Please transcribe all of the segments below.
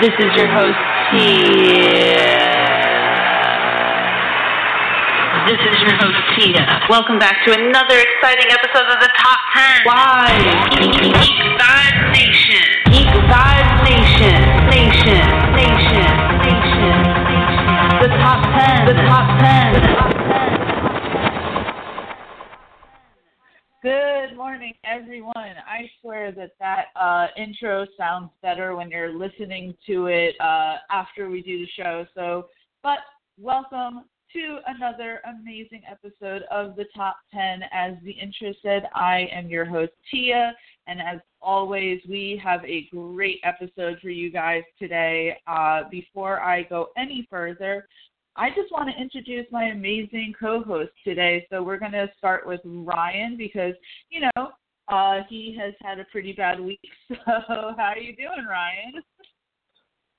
This is your host, Tia. This is your host, Tia. Welcome back to another exciting episode of the Top 10. Why? Geek Vibes Nation. Geek Vibes Nation. Nation. Nation. Nation. Nation. The Top 10. The Top 10. The Top 10. Good morning, everyone. I swear that that uh, intro sounds better when you're listening to it uh, after we do the show. So, but welcome to another amazing episode of the Top 10. As the intro said, I am your host, Tia, and as always, we have a great episode for you guys today. Uh, before I go any further, I just want to introduce my amazing co-host today. So we're going to start with Ryan because, you know, uh, he has had a pretty bad week. So how are you doing, Ryan?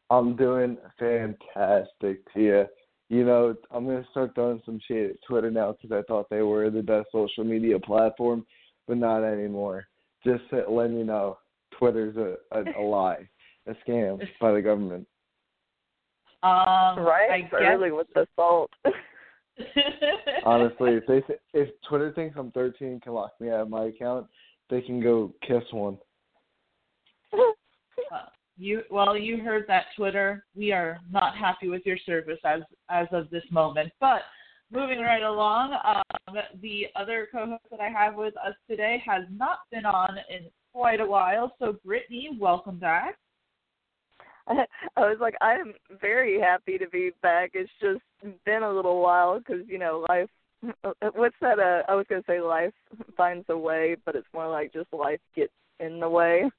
I'm doing fantastic, Tia. You know, I'm going to start throwing some shit at Twitter now because I thought they were the best social media platform, but not anymore. Just letting you know, Twitter's a, a, a lie, a scam by the government. Um, right? I guess... Early with the salt. Honestly, if they if Twitter thinks I'm 13 can lock me out of my account, they can go kiss one. Uh, you well, you heard that Twitter. We are not happy with your service as as of this moment. But moving right along, um, the other co-host that I have with us today has not been on in quite a while. So Brittany, welcome back. I was like, I'm very happy to be back. It's just been a little while because you know life. What's that? Uh, I was gonna say life finds a way, but it's more like just life gets in the way.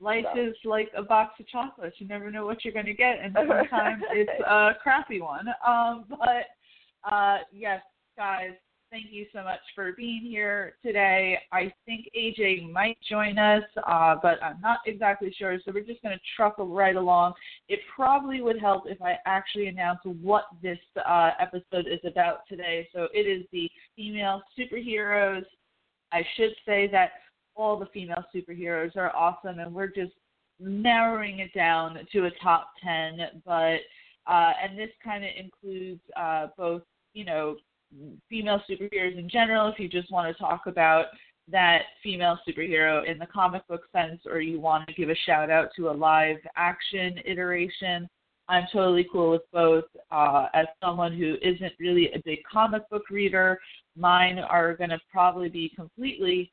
Life so. is like a box of chocolates. You never know what you're going to get, and sometimes it's a crappy one. Um, but uh, yes, guys, thank you so much for being here today. I think AJ might join us, uh, but I'm not exactly sure. So we're just going to truckle right along. It probably would help if I actually announce what this uh, episode is about today. So it is the female superheroes. I should say that all the female superheroes are awesome, and we're just narrowing it down to a top 10. But uh, and this kind of includes uh, both, you know, female superheroes in general, if you just want to talk about that female superhero in the comic book sense, or you want to give a shout out to a live action iteration, I'm totally cool with both. Uh, as someone who isn't really a big comic book reader, mine are going to probably be completely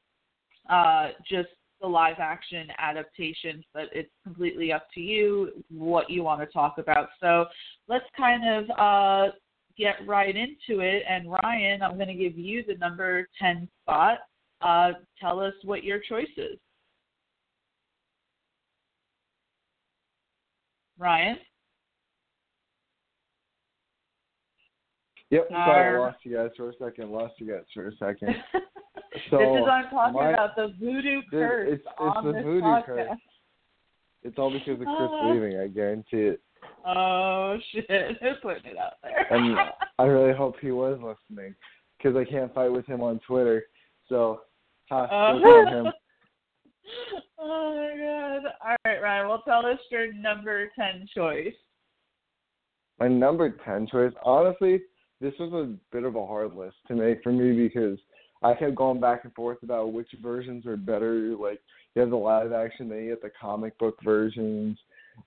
uh, just the live action adaptations, but it's completely up to you what you want to talk about. So let's kind of uh, get right into it. And Ryan, I'm going to give you the number 10 spot. Uh, tell us what your choice is. Ryan? Yep, sorry, I lost you guys for a second. Lost you guys for a second. So this is what I'm talking my, about the voodoo curse. It's, it's on the this voodoo podcast. curse. It's all because of Chris Uh. leaving. I guarantee it. Oh shit! Who's putting it out there? And I really hope he was listening because I can't fight with him on Twitter. So, ha, go for uh, him. oh my god! All right, Ryan. Well, tell us your number ten choice. My number 10 choice, honestly, this was a bit of a hard list to make for me because I kept going back and forth about which versions are better. Like, you have the live action, then you have the comic book versions,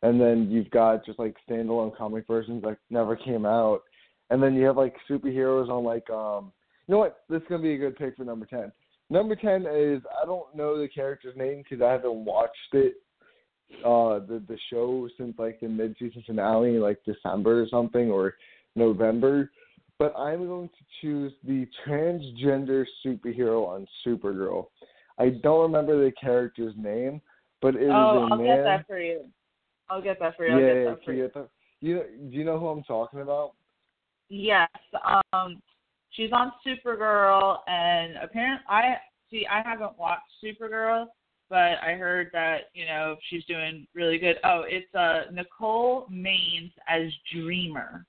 and then you've got just like standalone comic versions that never came out. And then you have like superheroes on like, um, you know what? This is going to be a good pick for number 10. Number 10 is, I don't know the character's name because I haven't watched it uh the the show since like the mid season finale like December or something or November. But I'm going to choose the transgender superhero on Supergirl. I don't remember the character's name, but it is oh, a I'll man. get that for you. I'll get that for you. I'll yeah, get that for you. that? You do you know who I'm talking about? Yes. Um, she's on Supergirl, and apparently, I see. I haven't watched Supergirl, but I heard that you know she's doing really good. Oh, it's uh Nicole Maines as Dreamer.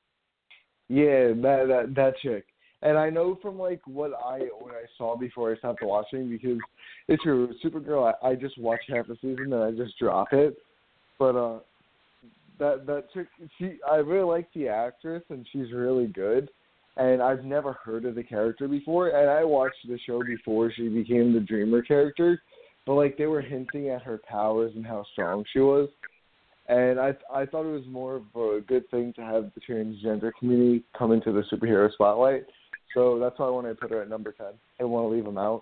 Yeah, that that that chick. And I know from like what I what I saw before I stopped watching because it's true. Supergirl, I, I just watch half the season and I just drop it. But uh that that chick. She I really like the actress, and she's really good. And I've never heard of the character before, and I watched the show before she became the Dreamer character, but like they were hinting at her powers and how strong she was, and I I thought it was more of a good thing to have the transgender community come into the superhero spotlight. So that's why when I put her at number ten, I want to leave them out.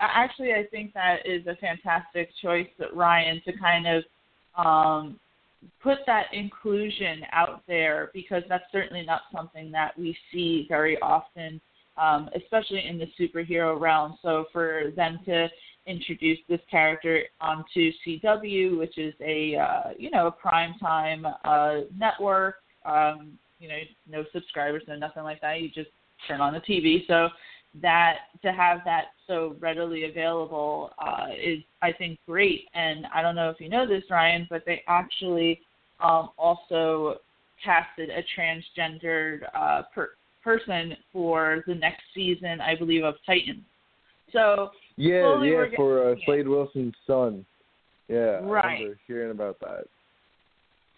Actually, I think that is a fantastic choice, Ryan, to kind of um, put that inclusion out there because that's certainly not something that we see very often, um, especially in the superhero realm. So for them to introduce this character onto CW, which is a uh, you know a prime time uh, network, um, you know no subscribers, no nothing like that. You just turn on the TV. So that to have that so readily available uh, is I think great. And I don't know if you know this, Ryan, but they actually um, also casted a transgendered uh, per- person for the next season, I believe, of Titans. So yeah, yeah, for uh. Slade Wilson's son. Yeah, right. I remember hearing about that.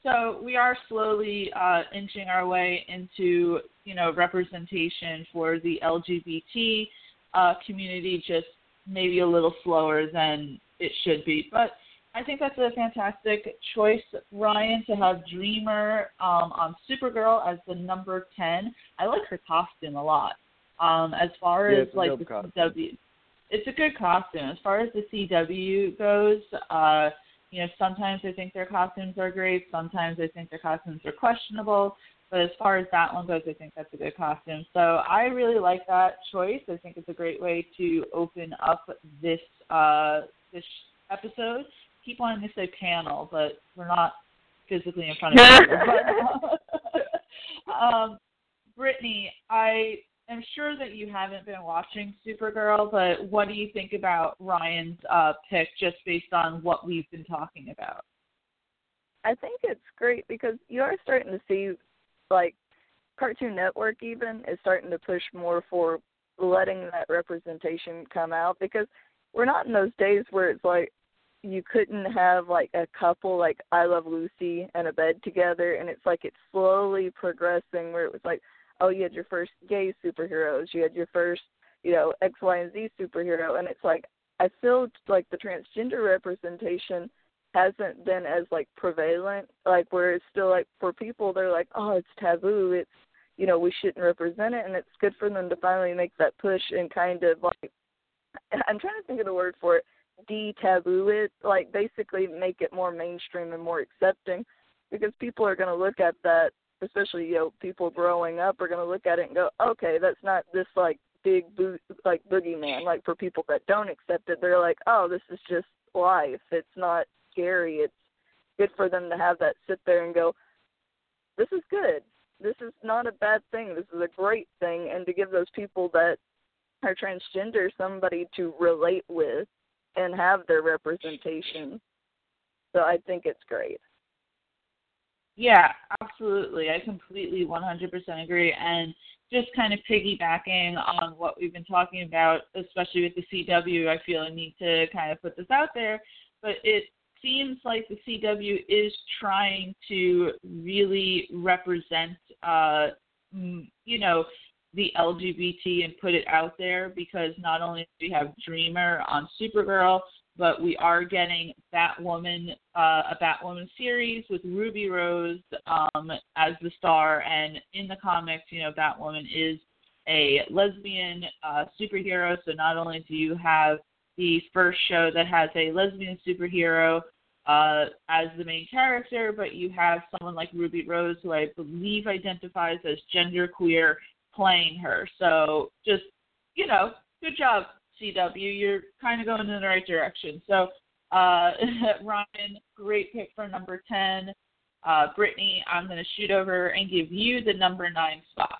So we are slowly uh, inching our way into, you know, representation for the LGBT uh, community, just maybe a little slower than it should be. But I think that's a fantastic choice, Ryan, to have Dreamer um, on Supergirl as the number ten. I like her costume a lot. Um, as far Yeah, as like the costume. CW, it's a good costume. As far as the CW goes, uh, you know, sometimes I think their costumes are great. Sometimes I think their costumes are questionable. But as far as that one goes, I think that's a good costume. So I really like that choice. I think it's a great way to open up this uh, this episode. Keep wanting to say panel, but we're not physically in front of you. um, Brittany, I am sure that you haven't been watching Supergirl, but what do you think about Ryan's uh, pick just based on what we've been talking about? I think it's great because you are starting to see, like, Cartoon Network even is starting to push more for letting that representation come out because we're not in those days where it's like you couldn't have like a couple like I Love Lucy and a bed together and it's like it's slowly progressing where it was like, oh you had your first gay superheroes, you had your first, you know, X, Y, and Z superhero and it's like I feel like the transgender representation hasn't been as like prevalent, like where it's still like for people they're like, Oh, it's taboo, it's you know, we shouldn't represent it and it's good for them to finally make that push and kind of like I'm trying to think of the word for it, de-taboo it, like basically make it more mainstream and more accepting, because people are going to look at that, especially you know people growing up are going to look at it and go, okay, that's not this like big boo- like boogeyman. Like for people that don't accept it, they're like, oh, this is just life. It's not scary. It's good for them to have that sit there and go, this is good. This is not a bad thing. This is a great thing, and to give those people that are transgender somebody to relate with and have their representation. So I think it's great. Yeah, absolutely. I completely 100% agree. And just kind of piggybacking on what we've been talking about, especially with the CW, I feel I need to kind of put this out there. But it seems like the CW is trying to really represent, uh, you know, the LGBT and put it out there because not only do we have Dreamer on Supergirl, but we are getting Batwoman, uh, a Batwoman series with Ruby Rose um, as the star. And in the comics, you know, Batwoman is a lesbian uh, superhero. So not only do you have the first show that has a lesbian superhero uh, as the main character, but you have someone like Ruby Rose, who I believe identifies as genderqueer, playing her. So just, you know, good job, CW. You're kind of going in the right direction. So, uh, Ryan, great pick for number 10. Uh, Brittany, I'm going to shoot over and give you the number nine spot.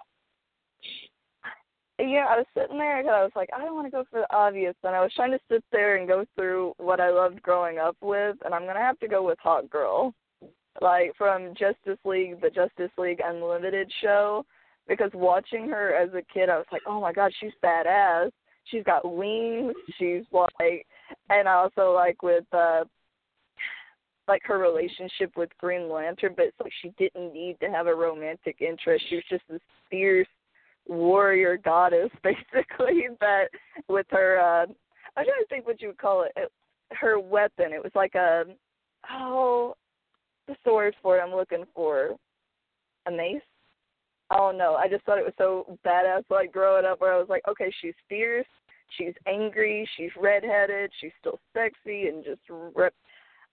Yeah, I was sitting there because I was like, I don't want to go for the obvious, and I was trying to sit there and go through what I loved growing up with, and I'm gonna have to go with Hawk Girl, like from Justice League, the Justice League Unlimited show, because watching her as a kid, I was like, oh my god, she's badass. She's got wings. She's like, and also like with uh like her relationship with Green Lantern, but it's like she didn't need to have a romantic interest. She was just this fierce warrior goddess, basically. That with her, uh, I'm trying to think what you would call it. Her weapon. It was like a oh, the sword for it I'm looking for. A mace. Oh know. I just thought it was so badass. Like growing up, where I was like, okay, she's fierce, she's angry, she's redheaded, she's still sexy, and just rip.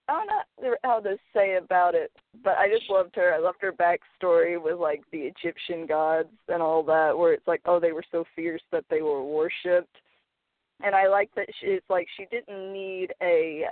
I don't know how to say about it, but I just loved her. I loved her backstory with like the Egyptian gods and all that, where it's like, oh, they were so fierce that they were worshipped, and I like that she, it's like she didn't need a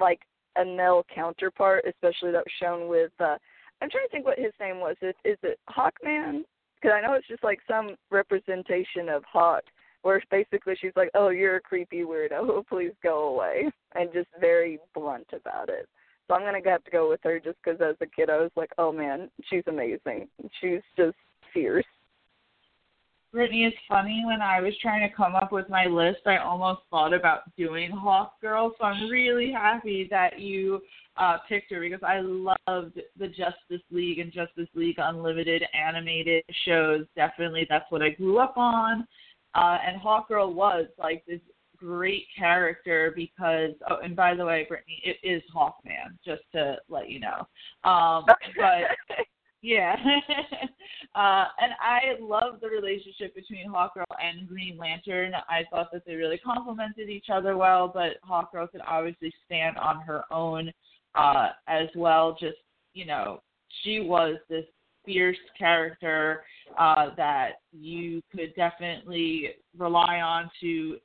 like a male counterpart, especially that was shown with. uh I'm trying to think what his name was. Is is it Hawkman? Because I know it's just like some representation of Hawk, where basically she's like, "Oh, you're a creepy weirdo. Please go away," and just very blunt about it. So I'm gonna have to go with her just because as a kid I was like, "Oh man, she's amazing. She's just fierce." Brittany, it's funny when I was trying to come up with my list, I almost thought about doing Hawk Girl. So I'm really happy that you uh, picked her because I loved the Justice League and Justice League Unlimited animated shows. Definitely, that's what I grew up on. Uh, and Hawk Girl was like this great character because oh and by the way brittany it is hawkman just to let you know um but yeah. uh, and I love the relationship between Hawkgirl and Green Lantern. I thought that they really complemented each other well, but Hawkgirl could obviously stand on her own uh, as well. Just, you know, she was this fierce character uh, that you could definitely rely on to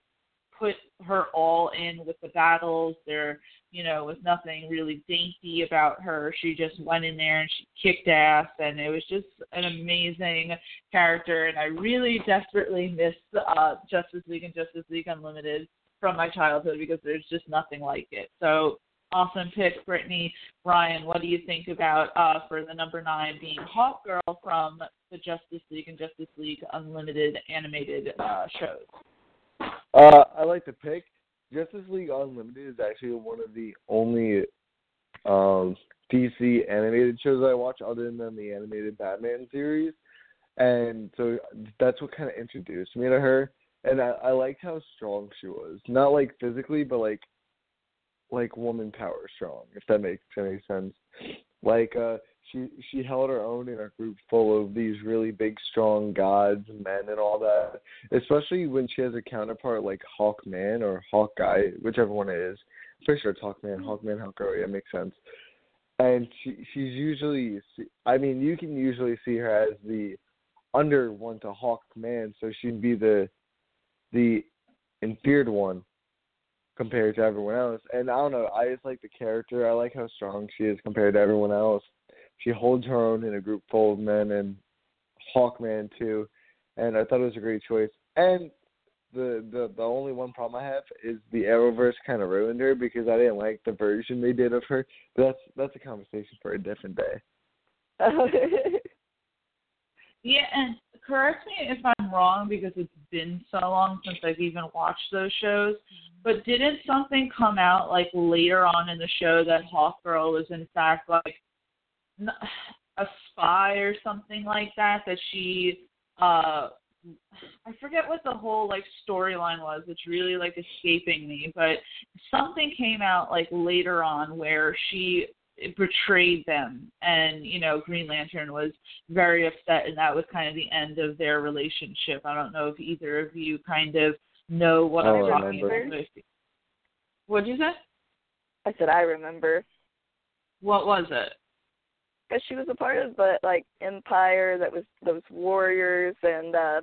put her all in with the battles. There, you know, was nothing really dainty about her. She just went in there and she kicked ass, and it was just an amazing character. And I really desperately miss uh, Justice League and Justice League Unlimited from my childhood because there's just nothing like it. So awesome pick, Brittany. Ryan, what do you think about uh, for the number nine being Hawk Girl from the Justice League and Justice League Unlimited animated uh, shows? Uh, I like the pick. Justice League Unlimited is actually one of the only um, DC animated shows I watch other than the animated Batman series. And so that's what kind of introduced me to her. And I, I liked how strong she was. Not like physically, but like like woman power strong, if that makes any sense. Like uh she she held her own in a group full of these really big strong gods and men and all that especially when she has a counterpart like hawkman or hawkeye whichever one it is. I'm pretty sure it's hawkman hawkman hawkeye yeah makes sense. And she she's usually i mean you can usually see her as the under one to hawkman so she'd be the the inferior one compared to everyone else. And i don't know i just like the character i like how strong she is compared to everyone else she holds her own in a group full of men and Hawkman too, and I thought it was a great choice. And the the the only one problem I have is the Arrowverse kind of ruined her because I didn't like the version they did of her. But that's that's a conversation for a different day. yeah, and correct me if I'm wrong because it's been so long since I've even watched those shows. But didn't something come out like later on in the show that Hawkgirl was in fact like a spy or something like that that she uh I forget what the whole like storyline was. It's really like escaping me, but something came out like later on where she betrayed them and you know Green Lantern was very upset and that was kind of the end of their relationship. I don't know if either of you kind of know what I'm talking remember. about. What'd you say? I said I remember. What was it? Because she was a part of the like empire that was those warriors and uh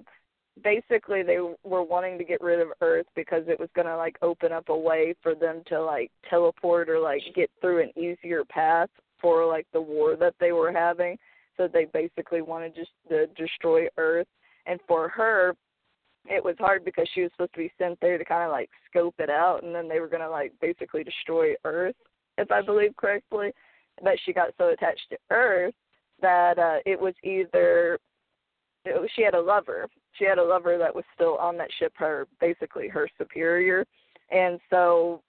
basically they were wanting to get rid of earth because it was going to like open up a way for them to like teleport or like get through an easier path for like the war that they were having. So they basically wanted just to destroy earth. And for her it was hard because she was supposed to be sent there to kind of like scope it out and then they were going to like basically destroy earth if i believe correctly but she got so attached to Earth that uh, it was either it was, she had a lover. She had a lover that was still on that ship, her basically her superior, and so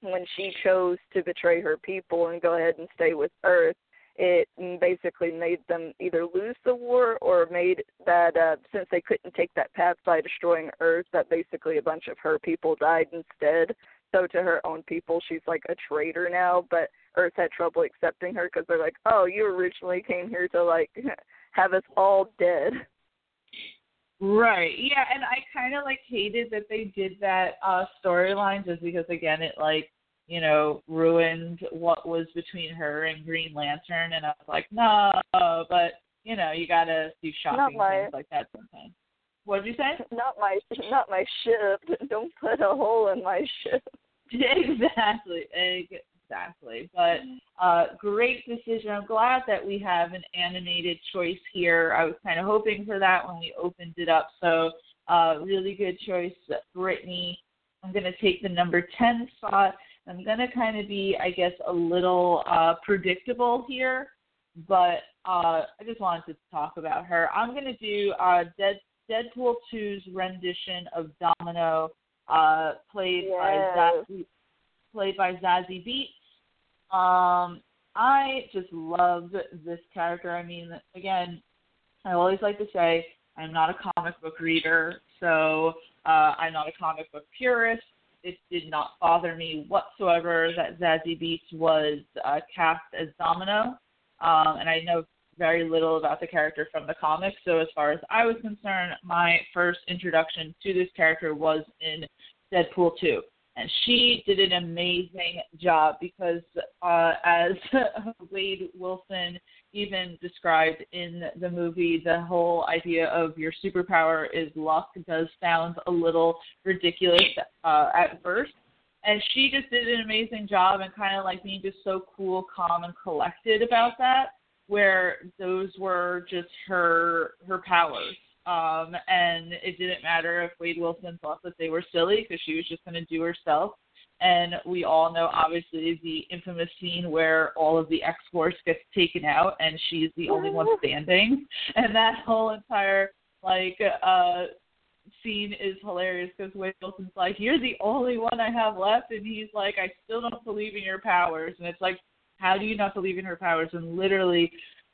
when she chose to betray her people and go ahead and stay with Earth, it basically made them either lose the war or made that uh, since they couldn't take that path by destroying Earth, that basically a bunch of her people died instead. So to her own people, she's like a traitor now. But Earth had trouble accepting her because they're like, "Oh, you originally came here to like have us all dead." Right. Yeah, and I kind of like hated that they did that uh storyline just because again it like you know, ruined what was between her and Green Lantern, and I was like, no, but you know, you gotta do shopping my, things like that sometimes. What did you say? Not my, not my ship. Don't put a hole in my ship. exactly, exactly. But uh, great decision. I'm glad that we have an animated choice here. I was kind of hoping for that when we opened it up. So, uh, really good choice, Brittany. I'm going to take the number 10 spot. I'm going to kind of be, I guess, a little uh, predictable here, but uh, I just wanted to talk about her. I'm going to do uh, Dead, Deadpool 2's rendition of Domino, uh, played yes. by Zazie, played by Zazie Beetz. Um, I just love this character. I mean, again, I always like to say I'm not a comic book reader, so uh, I'm not a comic book purist it did not bother me whatsoever that Zazie Beetz was uh, cast as Domino. Um, and I know very little about the character from the comics. So as far as I was concerned, my first introduction to this character was in Deadpool 2. And she did an amazing job because, uh, as Wade Wilson even described in the movie, the whole idea of your superpower is luck does sound a little ridiculous uh, at first. And she just did an amazing job and kind of like being just so cool, calm, and collected about that, where those were just her her powers. Um, and it didn't matter if Wade Wilson thought that they were silly because she was just going to do herself. And we all know, obviously, the infamous scene where all of the X Force gets taken out and she's the only one standing. And that whole entire like uh scene is hilarious because Wade Wilson's like, "You're the only one I have left," and he's like, "I still don't believe in your powers." And it's like, how do you not believe in her powers? And literally,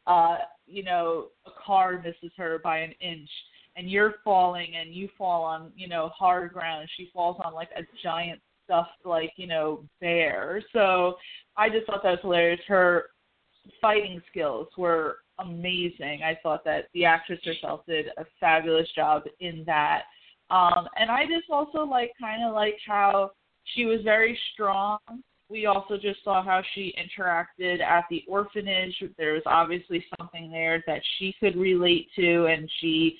uh, you know, a car misses her by an inch and you're falling and you fall on, you know, hard ground. She falls on like a giant stuffed like, you know, bear. So I just thought that was hilarious. Her fighting skills were amazing. I thought that the actress herself did a fabulous job in that. Um, and I just also like kind of like how she was very strong we also just saw how she interacted at the orphanage. There was obviously something there that she could relate to, and she,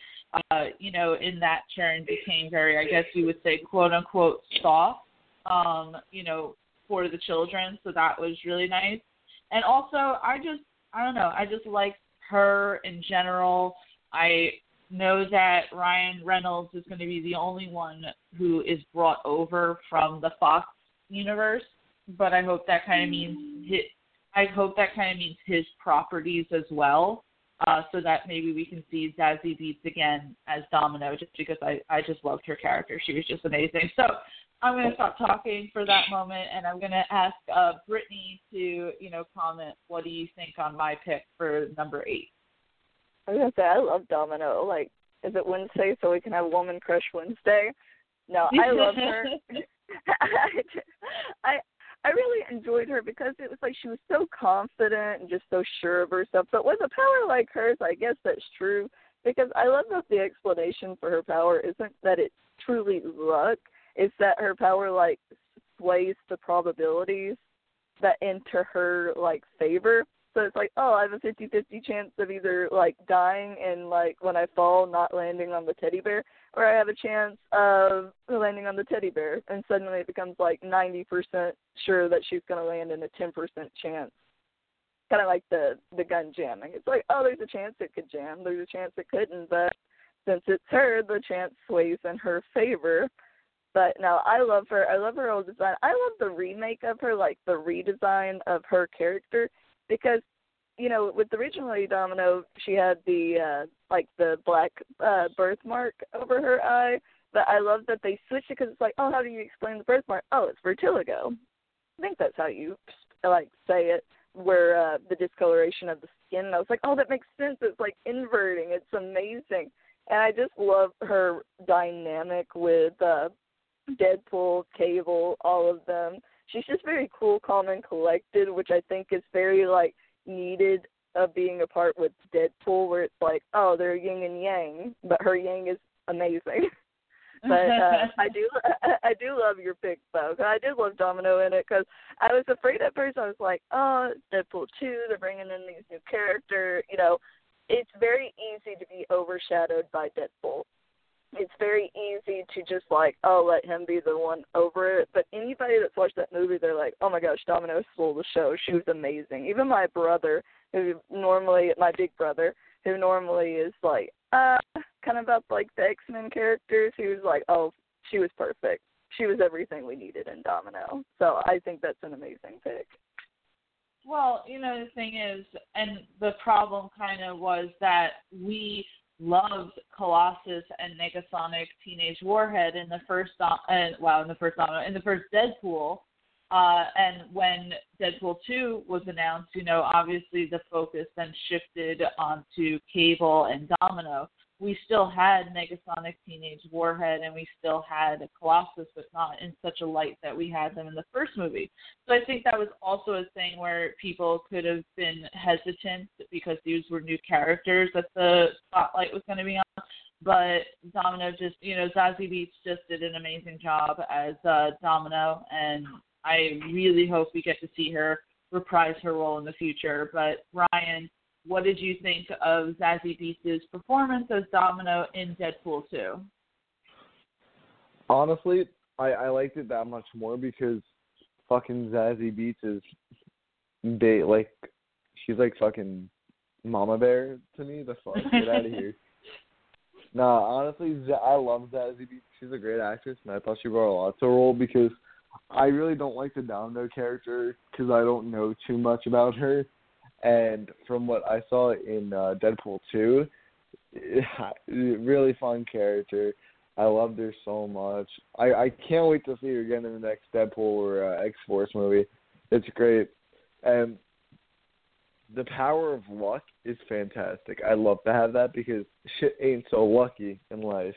uh, you know, in that turn became very, I guess you would say, quote unquote, soft, um, you know, for the children. So that was really nice. And also, I just, I don't know, I just like her in general. I know that Ryan Reynolds is going to be the only one who is brought over from the Fox universe but I hope that kind of means his, I hope that kind of means his properties as well, uh, so that maybe we can see Zazie Beetz again as Domino, just because I I just loved her character. She was just amazing. So I'm going to stop talking for that moment, and I'm going to ask uh, Brittany to you know comment. What do you think on my pick for number eight? I was gonna say I love Domino. Like, is it Wednesday so we can have Woman Crush Wednesday? No, I love her. I I really enjoyed her because it was like she was so confident and just so sure of herself. But with a power like hers, I guess that's true because I love that the explanation for her power isn't that it's truly luck; it's that her power like sways the probabilities that enter her like favor. So it's like, oh, I have a fifty-fifty chance of either like dying and like when I fall, not landing on the teddy bear, or I have a chance of landing on the teddy bear. And suddenly it becomes like 90% sure that she's going to land in a 10% chance. Kind of like the the gun jamming. It's like, oh, there's a chance it could jam. There's a chance it couldn't, but since it's her, the chance sways in her favor. But no, I love her. I love her old design. I love the remake of her, like the redesign of her character because you know, with the original Domino, she had the uh like the black uh birthmark over her eye. But I love that they switched it because it's like, oh, how do you explain the birthmark? Oh, it's vertigo. I think that's how you like say it, where uh, the discoloration of the skin. And I was like, oh, that makes sense. It's like inverting. It's amazing, and I just love her dynamic with uh, Deadpool, Cable, all of them. She's just very cool, calm, and collected, which I think is very like needed of being a part with Deadpool, where it's like, oh, they're yin and yang, but her yang is amazing. but uh, I do I do love your pick though. Cause I did love Domino in it because I was afraid at first. I was like, oh, Deadpool two. They're bringing in these new character. You know, it's very easy to be overshadowed by Deadpool. It's very easy to just like, oh, let him be the one over it. But anybody that's watched that movie, they're like, oh my gosh, Domino stole the show. She was amazing. Even my brother, who normally my big brother, who normally is like, uh, kind of up like the X Men characters. He was like, oh, she was perfect. She was everything we needed in Domino. So I think that's an amazing pick. Well, you know the thing is, and the problem kind of was that we loved Colossus and Negasonic Teenage Warhead in the first, and wow in the first Domino, in the first Deadpool, uh, and when Deadpool 2 was announced, you know, obviously the focus then shifted onto Cable and Domino. We still had Negasonic Teenage Warhead and we still had Colossus, but not in such a light that we had them in the first movie. So I think that was also a thing where people could have been hesitant because these were new characters that the spotlight was going to be on but Domino just, you know, Zazie Beetz just did an amazing job as uh, Domino, and I really hope we get to see her reprise her role in the future. But Ryan, what did you think of Zazie Beetz's performance as Domino in Deadpool 2? Honestly, I, I liked it that much more because fucking Zazie Beetz is they like she's like fucking Mama Bear to me. The fuck, get out of here. Nah, honestly, I love Zazie Beetz. She's a great actress, and I thought she brought a lot to the role because I really don't like the Domino character because I don't know too much about her. And from what I saw in uh, Deadpool 2, really fun character. I loved her so much. I I can't wait to see her again in the next Deadpool or uh, X Force movie. It's great, and the power of luck is fantastic. I love to have that because shit ain't so lucky in life.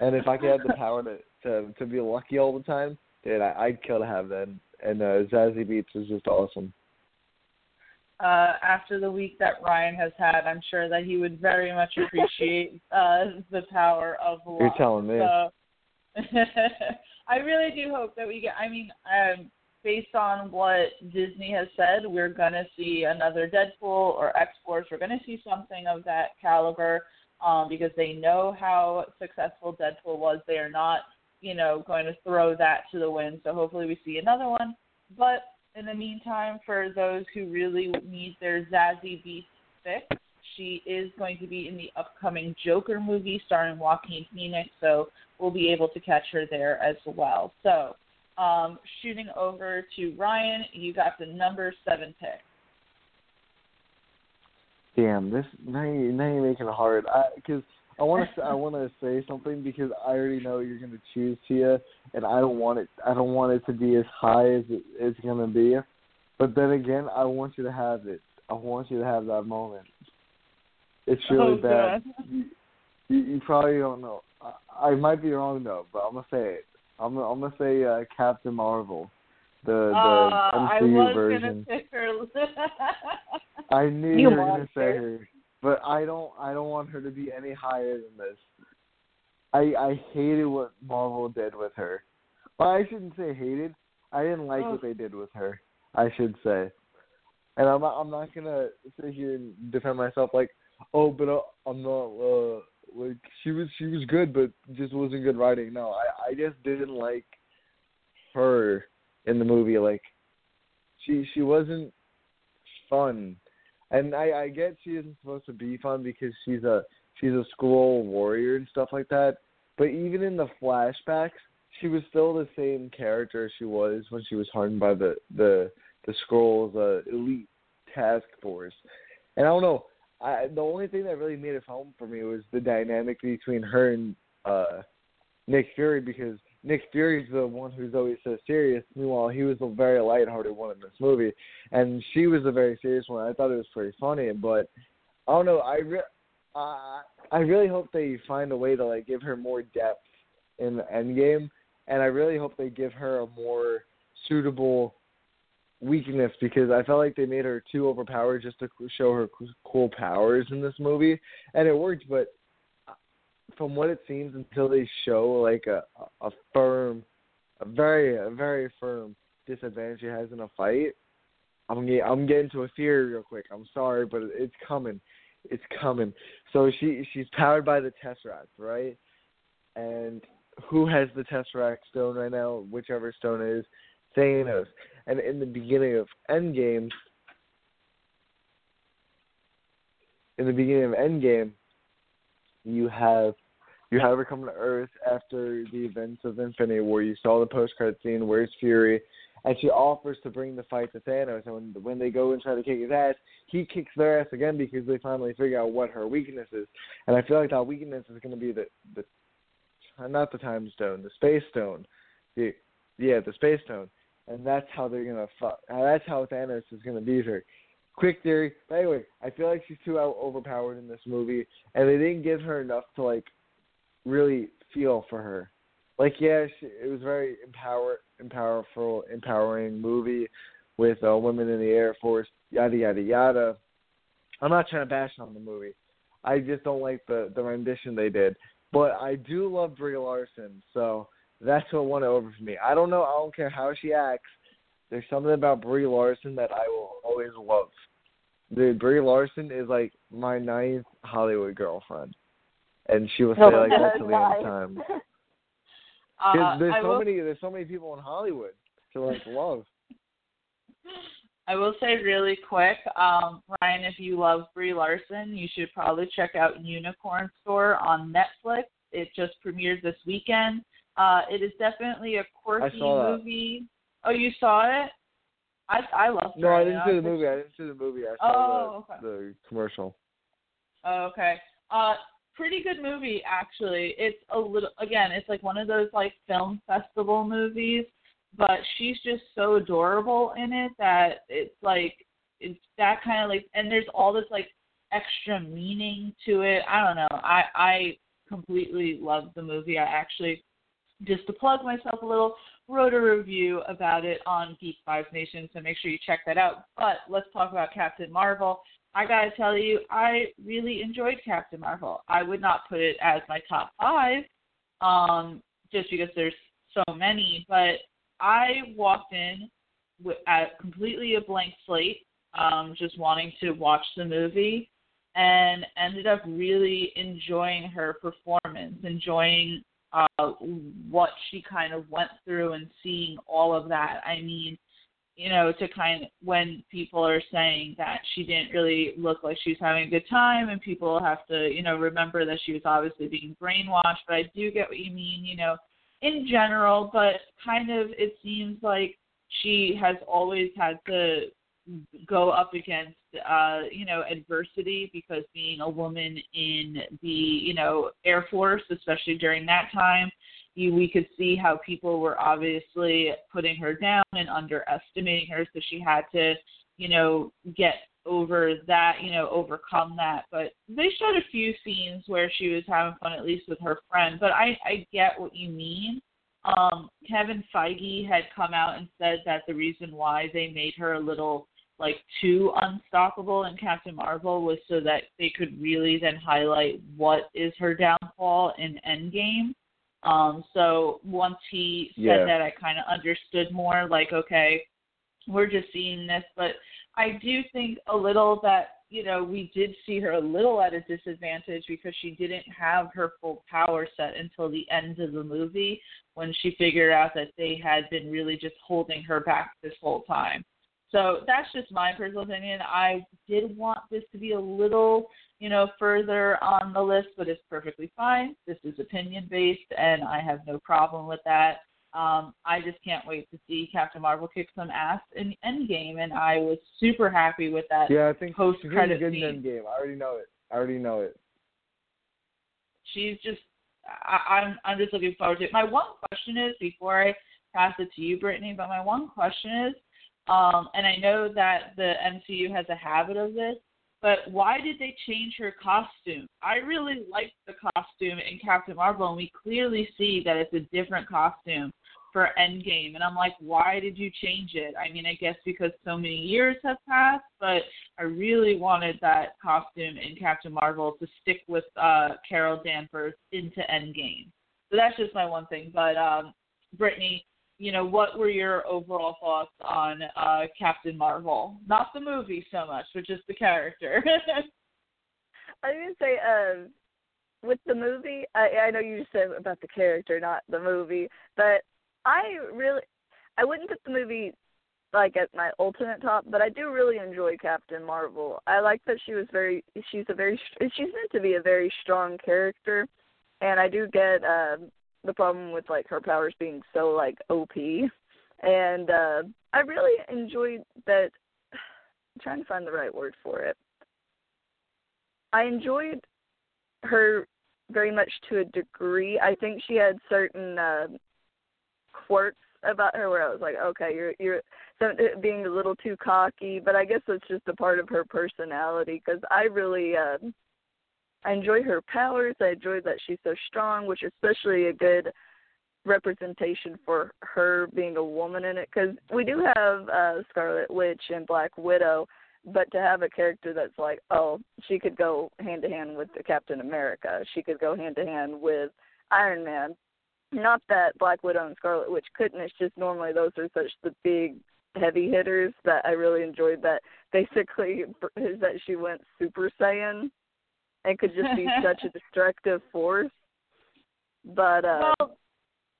And if I could have the power to to to be lucky all the time, dude, I, I'd kill to have that. And uh, Zazie Beetz is just awesome. Uh, after the week that Ryan has had, I'm sure that he would very much appreciate uh, the power of luck. You're telling me. So, I really do hope that we get. I mean, um, based on what Disney has said, we're going to see another Deadpool or X Force. We're going to see something of that caliber um, because they know how successful Deadpool was. They are not you know, going to throw that to the wind. So hopefully we see another one. But in the meantime, for those who really need their Zazie Beetz fix, she is going to be in the upcoming Joker movie starring Joaquin Phoenix, so we'll be able to catch her there as well. So, um, shooting over to Ryan, you got the number seven pick. Damn, this now you now you're making it hard because I want to I want to say something because I already know you're going to choose Tia, and I don't want it. I don't want it to be as high as it, it's going to be. But then again, I want you to have it. I want you to have that moment. It's really oh, bad. You, you probably don't know. I, I might be wrong though, but I'm gonna say it. I'm I'm gonna say uh, Captain Marvel, the the uh, MCU I was version. Gonna pick her. I knew you you were gonna say her but I don't I don't want her to be any higher than this. I I hated what Marvel did with her. Well, I shouldn't say hated. I didn't like Oh. what they did with her. I should say. And I'm not I'm not gonna sit here and defend myself like, oh, but uh, I'm not uh like she was she was good, but just wasn't good writing. No, I I just didn't like her in the movie. Like she she wasn't fun and I, I get she isn't supposed to be fun because she's a she's a school warrior and stuff like that. But even in the flashbacks, she was still the same character she was when she was hardened by the the the Skrulls uh, elite task force. And I don't know, I the only thing that really made it fun for me was the dynamic between her and uh Nick Fury because Nick Fury's the one who's always so serious. Meanwhile, he was the very lighthearted one in this movie, and she was the very serious one. I thought it was pretty funny, but I don't know. I re- uh, I really hope they find a way to like give her more depth in the end game, and I really hope they give her a more suitable weakness because I felt like they made her too overpowered just to show her cool powers in this movie, and it worked. But from what it seems, until they show like a a firm, a very a very firm disadvantage she has in a fight, I'm getting I'm getting to a theory real quick. I'm sorry, but it's coming, it's coming. So she she's powered by the Tesseract, right? And who has the Tesseract stone right now? Whichever stone is, Thanos. And in the beginning of Endgame, in the beginning of Endgame, you have you have her come to Earth after the events of Infinity War. You saw the post credit scene. Where's Fury? And she offers to bring the fight to Thanos. And when when they go and try to kick his ass, he kicks their ass again because they finally figure out what her weakness is. And I feel like that weakness is going to be the the not the time stone, the space stone. The yeah, the space stone and that's how they're gonna fuck. That's how Thanos is gonna beat her. Quick theory. But anyway, I feel like she's too out overpowered in this movie, and they didn't give her enough to like really feel for her. Like, yeah, she, it was very empower, empowerful, empowering movie with uh, women in the Air Force, yada yada yada. I'm not trying to bash on the movie. I just don't like the the rendition they did. But I do love Brie Larson, so that's what won it over for me. I don't know. I don't care how she acts. There's something about Brie Larson that I will always love. Dude, Brie Larson is like my ninth Hollywood girlfriend, and she will stay like that till the end of time. Uh, there's so will, many there's so many people in Hollywood to like love. I will say really quick, um, Ryan, if you love Brie Larson, you should probably check out Unicorn Store on Netflix. It just premiered this weekend. Uh, it is definitely a quirky movie. Oh, you saw it? I I loved it. No, I didn't see the movie. I didn't see the movie. I saw oh, the, okay. the commercial. Oh, okay. Uh, pretty good movie actually. It's a little again. It's like one of those like film festival movies, but she's just so adorable in it that it's like it's that kind of like, and there's all this like extra meaning to it. I don't know. I I completely love the movie. I actually just to plug myself a little, wrote a review about it on Geek Vibes Nation, so make sure you check that out. But let's talk about Captain Marvel. I gotta tell you, I really enjoyed Captain Marvel. I would not put it as my top five, um, just because there's so many. But I walked in with at completely a blank slate, um, just wanting to watch the movie, and ended up really enjoying her performance, enjoying uh, what she kind of went through and seeing all of that. I mean, you know, to kind of when people are saying that she didn't really look like she was having a good time, and people have to, you know, remember that she was obviously being brainwashed. But I do get what you mean, you know, in general. But kind of, it seems like she has always had to go up against uh you know adversity because being a woman in the you know air force especially during that time you we could see how people were obviously putting her down and underestimating her. So she had to you know get over that you know overcome that. But they showed a few scenes where she was having fun at least with her friend. But i i get what you mean. Um kevin feige had come out and said that the reason why they made her a little like too unstoppable in Captain Marvel was so that they could really then highlight what is her downfall in Endgame. Um, so once he said yeah. that, I kind of understood more. Like, okay, we're just seeing this, but I do think a little that you know we did see her a little at a disadvantage because she didn't have her full power set until the end of the movie when she figured out that they had been really just holding her back this whole time. So that's just my personal opinion. I did want this to be a little, you know, further on the list, but it's perfectly fine. This is opinion based, and I have no problem with that. Um, I just can't wait to see Captain Marvel kick some ass in Endgame, and I was super happy with that. Yeah, I think post credit good scene. in Endgame. I already know it. I already know it. She's just I, I'm I'm just looking forward to it. My one question is before I pass it to you, Brittany, but my one question is, um, and I know that the MCU has a habit of this, but why did they change her costume? I really liked the costume in Captain Marvel, and we clearly see that it's a different costume for Endgame. And I'm like, why did you change it? I mean, I guess because so many years have passed, but I really wanted that costume in Captain Marvel to stick with uh, Carol Danvers into Endgame. So that's just my one thing. But um, Brittany, you know, what were your overall thoughts on uh, Captain Marvel? Not the movie so much, but just the character. I was gonna say, uh, with the movie, I, I know you said about the character, not the movie, but I really, I wouldn't put the movie like at my ultimate top, but I do really enjoy Captain Marvel. I like that she was very, she's a very, she's meant to be a very strong character, and I do get uh, the problem with like her powers being so like OP, and uh, I really enjoyed that. I'm trying to find the right word for it. I enjoyed her very much to a degree. I think she had certain uh, quirks about her where I was like, okay, you're you're being a little too cocky, but I guess that's just a part of her personality because I really uh, I enjoy her powers. I enjoy that she's so strong, which is especially a good representation for her being a woman in it because we do have uh Scarlet Witch and Black Widow, but to have a character that's like, oh, she could go hand to hand with the Captain America, she could go hand to hand with Iron Man, not that Black Widow and Scarlet Witch couldn't. It's just normally those are such the big heavy hitters that I really enjoyed. That basically is that she went Super Saiyan and could just be such a destructive force. But uh well,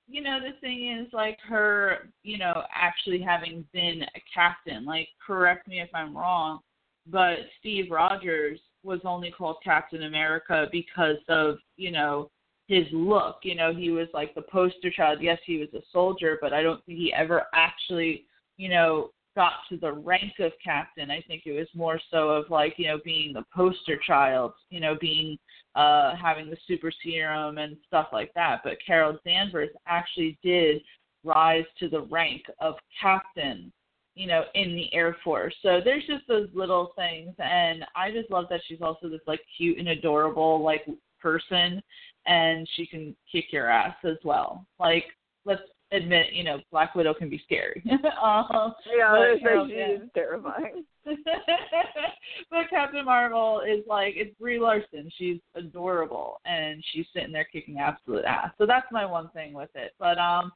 you know, the thing is like her, you know, actually having been a captain. Like, correct me if I'm wrong, but Steve Rogers was only called Captain America because of you know his look. You know, he was like the poster child. Yes, he was a soldier, but I don't think he ever actually, you know, got to the rank of captain. I think it was more so of like, you know, being the poster child, you know, being uh having the super serum and stuff like that. But Carol Danvers actually did rise to the rank of captain, you know, in the Air Force. So there's just those little things and I just love that she's also this like cute and adorable like person and she can kick your ass as well. Like, let's admit, you know, Black Widow can be scary. um, yeah, but, she is terrifying. but Captain Marvel is like it's Brie Larson. She's adorable and she's sitting there kicking absolute ass. So that's my one thing with it. But um,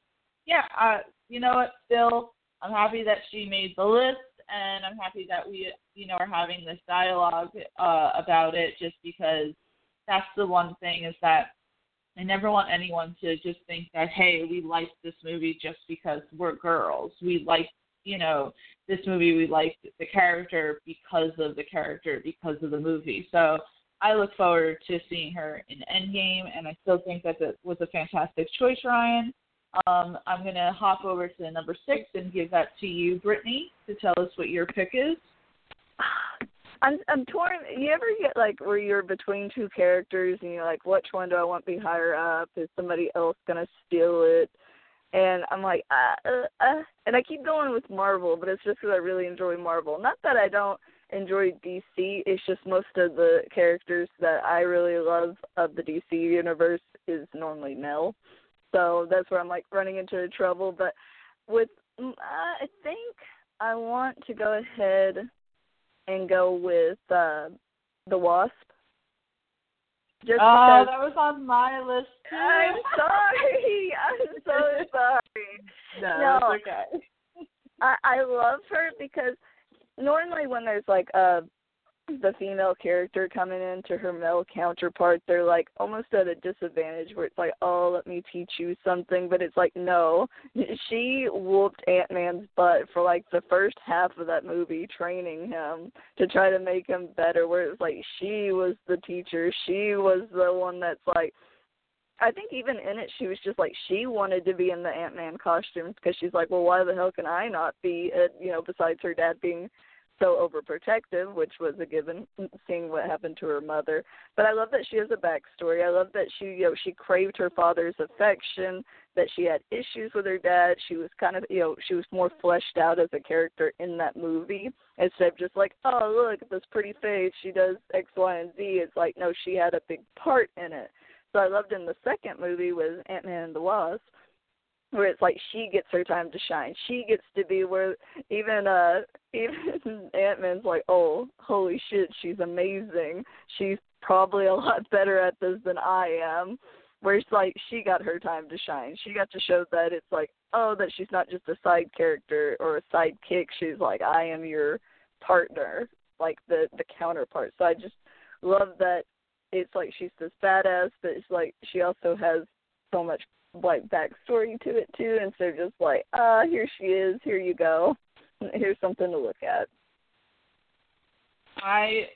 yeah, uh, you know what? Still, I'm happy that she made the list, and I'm happy that we, you know, are having this dialogue uh, about it, just because that's the one thing is that I never want anyone to just think that hey, we like this movie just because we're girls. We like, you know, this movie. We like the character because of the character, because of the movie. So I look forward to seeing her in Endgame, and I still think that it was a fantastic choice, Ryan. Um, I'm going to hop over to number six and give that to you, Brittany, to tell us what your pick is. I'm I'm torn. You ever get like where you're between two characters and you're like, which one do I want to be higher up? Is somebody else gonna steal it? And I'm like, uh, uh, uh. and I keep going with Marvel, but it's just because I really enjoy Marvel. Not that I don't enjoy DC. It's just most of the characters that I really love of the DC universe is normally male. So that's where I'm like running into trouble. But with, uh, I think I want to go ahead and go with uh, the Wasp. Just oh, that was on my list too. I'm sorry. I'm so sorry. No, no okay. I I love her because normally when there's like a the female character coming into her male counterpart, they're like almost at a disadvantage where it's like, oh, let me teach you something. But it's like, no, she whooped Ant Man's butt for like the first half of that movie, training him to try to make him better. Where it's like she was the teacher, she was the one that's like, I think even in it, she was just like she wanted to be in the Ant Man costumes because she's like, well, why the hell can I not be? It, you know, besides her dad being so overprotective, which was a given, seeing what happened to her mother. But I love that she has a backstory. I love that she, you know, she craved her father's affection, that she had issues with her dad. She was kind of, you know, she was more fleshed out as a character in that movie instead of just like, oh, look at this pretty face. She does X, Y, and Z. It's like, no, she had a big part in it. So I loved in the second movie with Ant Man and the Wasp where it's like she gets her time to shine. She gets to be where even uh even Ant Man's like, Oh, holy shit, she's amazing. She's probably a lot better at this than I am. Where it's like she got her time to shine. She got to show that it's like, oh, that she's not just a side character or a sidekick. She's like, I am your partner, like the the counterpart. So I just love that it's like she's this badass, but it's like she also has so much like backstory to it too, instead of just like, ah, here she is, here you go, here's something to look at. I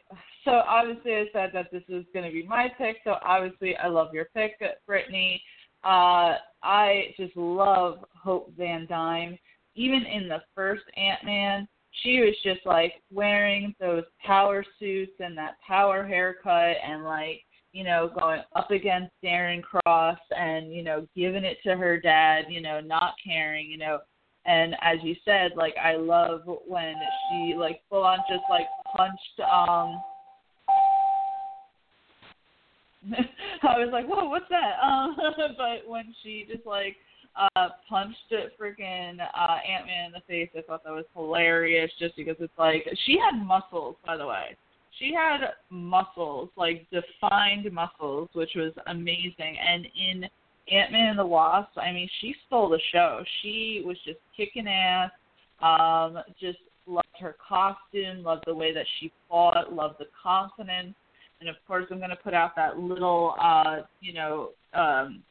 so obviously I said that this is going to be my pick. So obviously I love your pick, Brittany. Uh, I just love Hope Van Dyne. Even in the first Ant Man, she was just like wearing those power suits and that power haircut and like you know, going up against Darren Cross and, you know, giving it to her dad, you know, not caring, you know. And as you said, like I love when she like full on just like punched um I was like, Whoa, what's that? Um but when she just like uh punched it freaking uh Ant Man in the face, I thought that was hilarious just because it's like she had muscles, by the way she had muscles, like defined muscles, which was amazing. And in Ant Man and the Wasp, I mean, she stole the show. She was just kicking ass. Um, just loved her costume, loved the way that she fought, loved the confidence. And of course, I'm going to put out that little, uh, you know, um,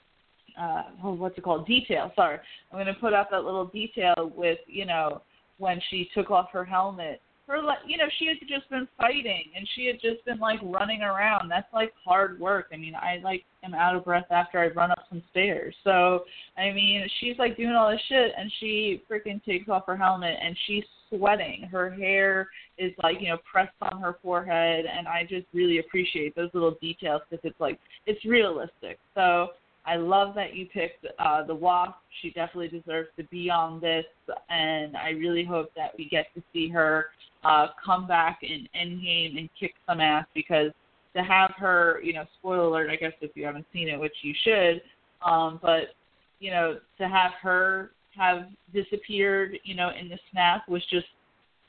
uh, oh, what's it called? Detail. Sorry, I'm going to put out that little detail with, you know, when she took off her helmet her like you know she had just been fighting and she had just been like running around. That's like hard work. I mean i like am out of breath after i run up some stairs. So i mean she's like doing all this shit and she freaking takes off her helmet and she's sweating. Her hair is like you know pressed on her forehead and i just really appreciate those little details because it's like it's realistic. So I love that you picked uh, the Wasp. She definitely deserves to be on this, and I really hope that we get to see her uh, come back in Endgame and kick some ass because to have her, you know, spoiler alert, I guess if you haven't seen it, which you should, um, but you know, to have her have disappeared, you know, in the snap was just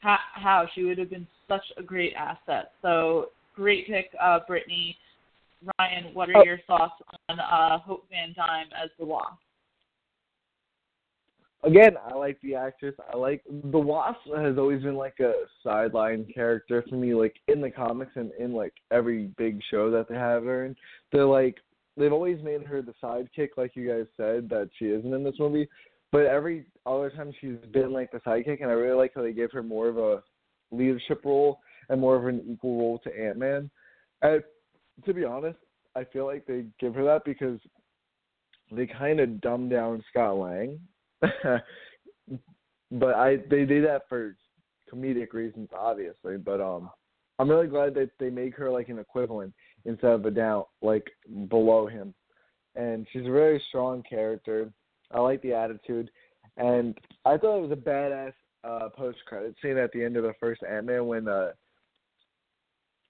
how, how she would have been such a great asset. So great pick, uh, Brittany. Ryan, what are oh. your thoughts on uh, Hope Van Dyne as the Wasp? Again, I like the actress. I like the Wasp has always been like a sideline character for me, like in the comics and in like every big show that they have her in. They're like they've always made her the sidekick, like you guys said, that she isn't in this movie. But every other time she's been like the sidekick, and I really like how they gave her more of a leadership role and more of an equal role to Ant Man. And to be honest, I feel like they give her that because they kind of dumb down Scott Lang but I they did that for comedic reasons, obviously. But um, I'm really glad that they make her like an equivalent instead of a down like below him. And she's a very strong character. I like the attitude, and I thought it was a badass uh, post credit scene at the end of the first Ant Man when uh,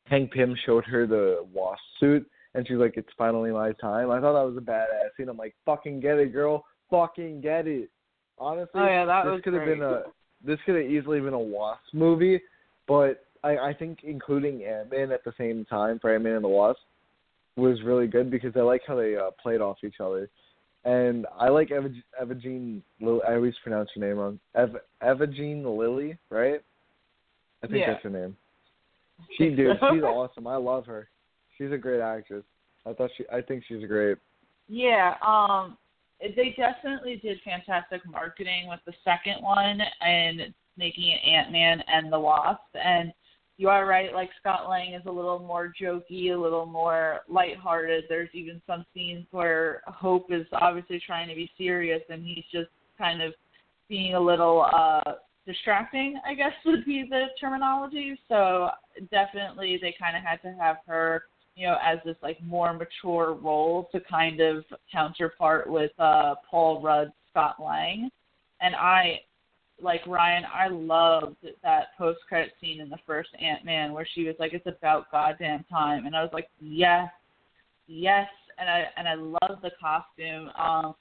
Hank Pym showed her the wasp suit, and she's like, "It's finally my time." I thought that was a badass scene. I'm like, "Fucking get it, girl! Fucking get it!" Honestly, oh, yeah, that this was could have been a this could have easily been a Wasp movie, but I, I think including Ant Man at the same time for Ant Man and the Wasp was really good because I like how they uh, played off each other. And I like Eva, Eva Jean. I always pronounce her name wrong. Eva, Eva Jean Lilly, right? I think yeah. that's her name. She dude, she's awesome. I love her. She's a great actress. I thought she. I think she's great. Yeah. Um they definitely did fantastic marketing with the second one and making it Ant Man and the Wasp. And you are right, like Scott Lang is a little more jokey, a little more lighthearted. There's even some scenes where Hope is obviously trying to be serious and he's just kind of being a little uh distracting, I guess would be the terminology. So definitely they kind of had to have her, you know, as this like more mature role to kind of counterpart with uh Paul Rudd, Scott Lang. And I like Ryan, I loved that post credit scene in the first Ant Man where she was like, It's about goddamn time and I was like, Yes, yes and I and I love the costume. Um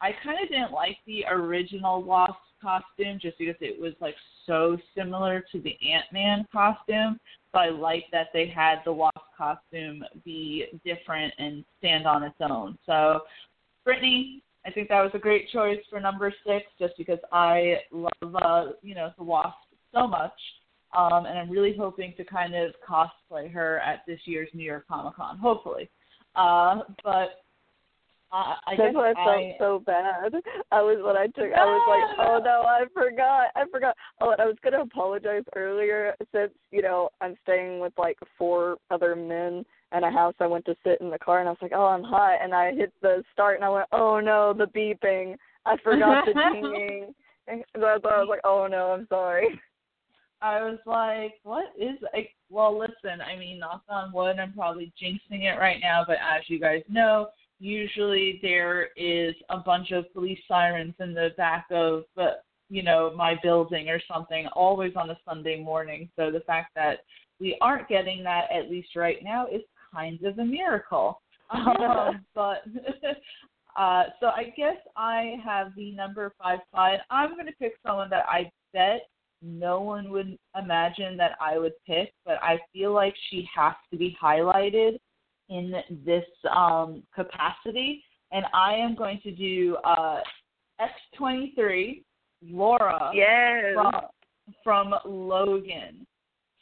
I kind of didn't like the original Wasp costume just because it was like so similar to the Ant Man costume. But I like that they had the Wasp costume be different and stand on its own. So, Brittany, I think that was a great choice for number six, just because I love uh, you know the Wasp so much. Um, and I'm really hoping to kind of cosplay her at this year's New York Comic Con, hopefully. Uh, but uh, I That's why I felt I, so bad. I was when I took. I was like, oh no, I forgot. I forgot. Oh, and I was gonna apologize earlier since you know I'm staying with like four other men in a house. I went to sit in the car and I was like, oh, I'm hot, and I hit the start and I went, oh no, the beeping. I forgot the dinging. And why I was like, oh no, I'm sorry. I was like, what is like well listen, I mean knock on wood, I'm probably jinxing it right now, but as you guys know, usually there is a bunch of police sirens in the back of uh, you know my building or something always on a sunday morning. So the fact that we aren't getting that at least right now is kind of a miracle. Um, but uh so i guess i have the number five slide i'm going to pick someone that i bet no one would imagine that i would pick but i feel like she has to be highlighted in this um, capacity, and I am going to do uh, X23 Laura yes. from, from Logan.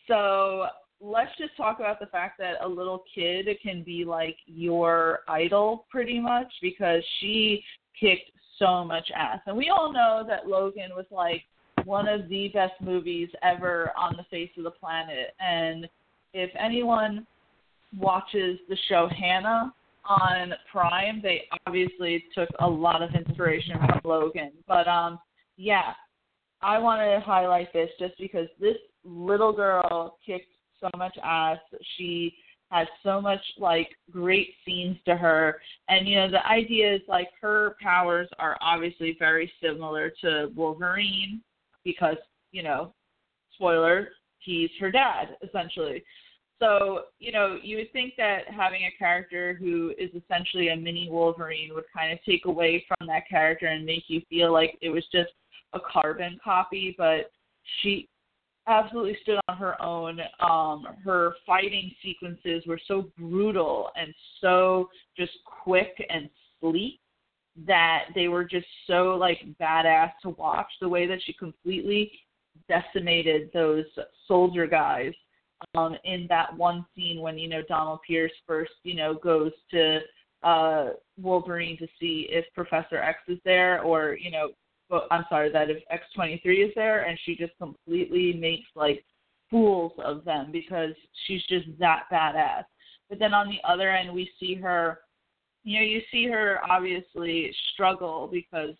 So let's just talk about the fact that a little kid can be like your idol pretty much because she kicked so much ass. And we all know that Logan was like one of the best movies ever on the face of the planet. And if anyone watches the show Hanna on Prime, they obviously took a lot of inspiration from Logan. But um yeah, I want to highlight this just because this little girl kicked so much ass. She had so much like great scenes to her and you know the idea is like her powers are obviously very similar to Wolverine because you know spoiler he's her dad essentially so, you know, you would think that having a character who is essentially a mini Wolverine would kind of take away from that character and make you feel like it was just a carbon copy, but she absolutely stood on her own. Um, her fighting sequences were so brutal and so just quick and sleek that they were just so like badass to watch. The way that she completely decimated those soldier guys um, in that one scene when you know Donald Pierce first you know goes to uh, Wolverine to see if Professor X is there, or you know, well, I'm sorry, that if X23 is there, and she just completely makes like fools of them because she's just that badass. But then on the other end, we see her, you know, you see her obviously struggle because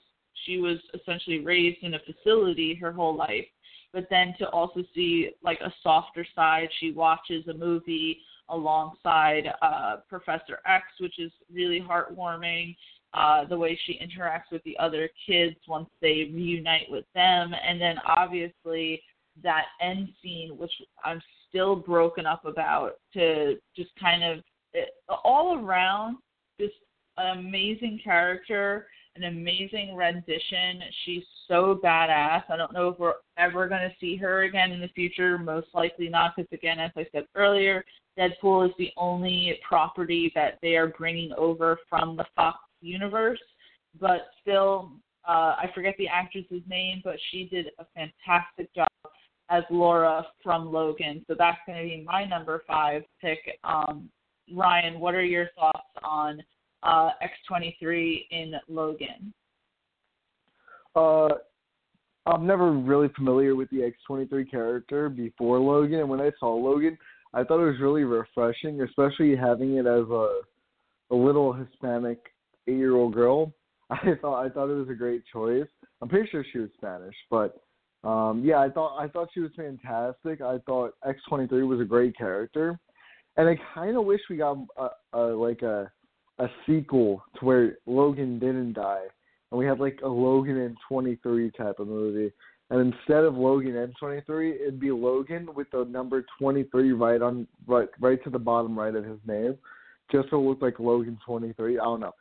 she was essentially raised in a facility her whole life but then to also see like a softer side. She watches a movie alongside uh, Professor X, which is really heartwarming. Uh, the way she interacts with the other kids once they reunite with them, and then obviously that end scene, which I'm still broken up about, to just kind of it, all around just an amazing character an amazing rendition. She's so badass. I don't know if we're ever going to see her again in the future. Most likely not, because again, as I said earlier, Deadpool is the only property that they are bringing over from the Fox universe. But still, uh, I forget the actress's name, but she did a fantastic job as Laura from Logan. So that's going to be my number five pick. Um, Ryan, what are your thoughts on uh, X23 in Logan? Uh, I'm never really familiar with the X23 character before Logan, and when I saw Logan, I thought it was really refreshing, especially having it as a a little Hispanic eight year old girl. I thought I thought it was a great choice. I'm pretty sure she was Spanish, but Um, yeah, I thought I thought she was fantastic. I thought X twenty three was a great character, and I kind of wish we got a, a like a a sequel to where Logan didn't die, and we had like a Logan twenty three type of movie. And instead of Logan and twenty three, it'd be Logan with the number twenty three right on right right to the bottom right of his name, just so it looked like Logan twenty three. I don't know.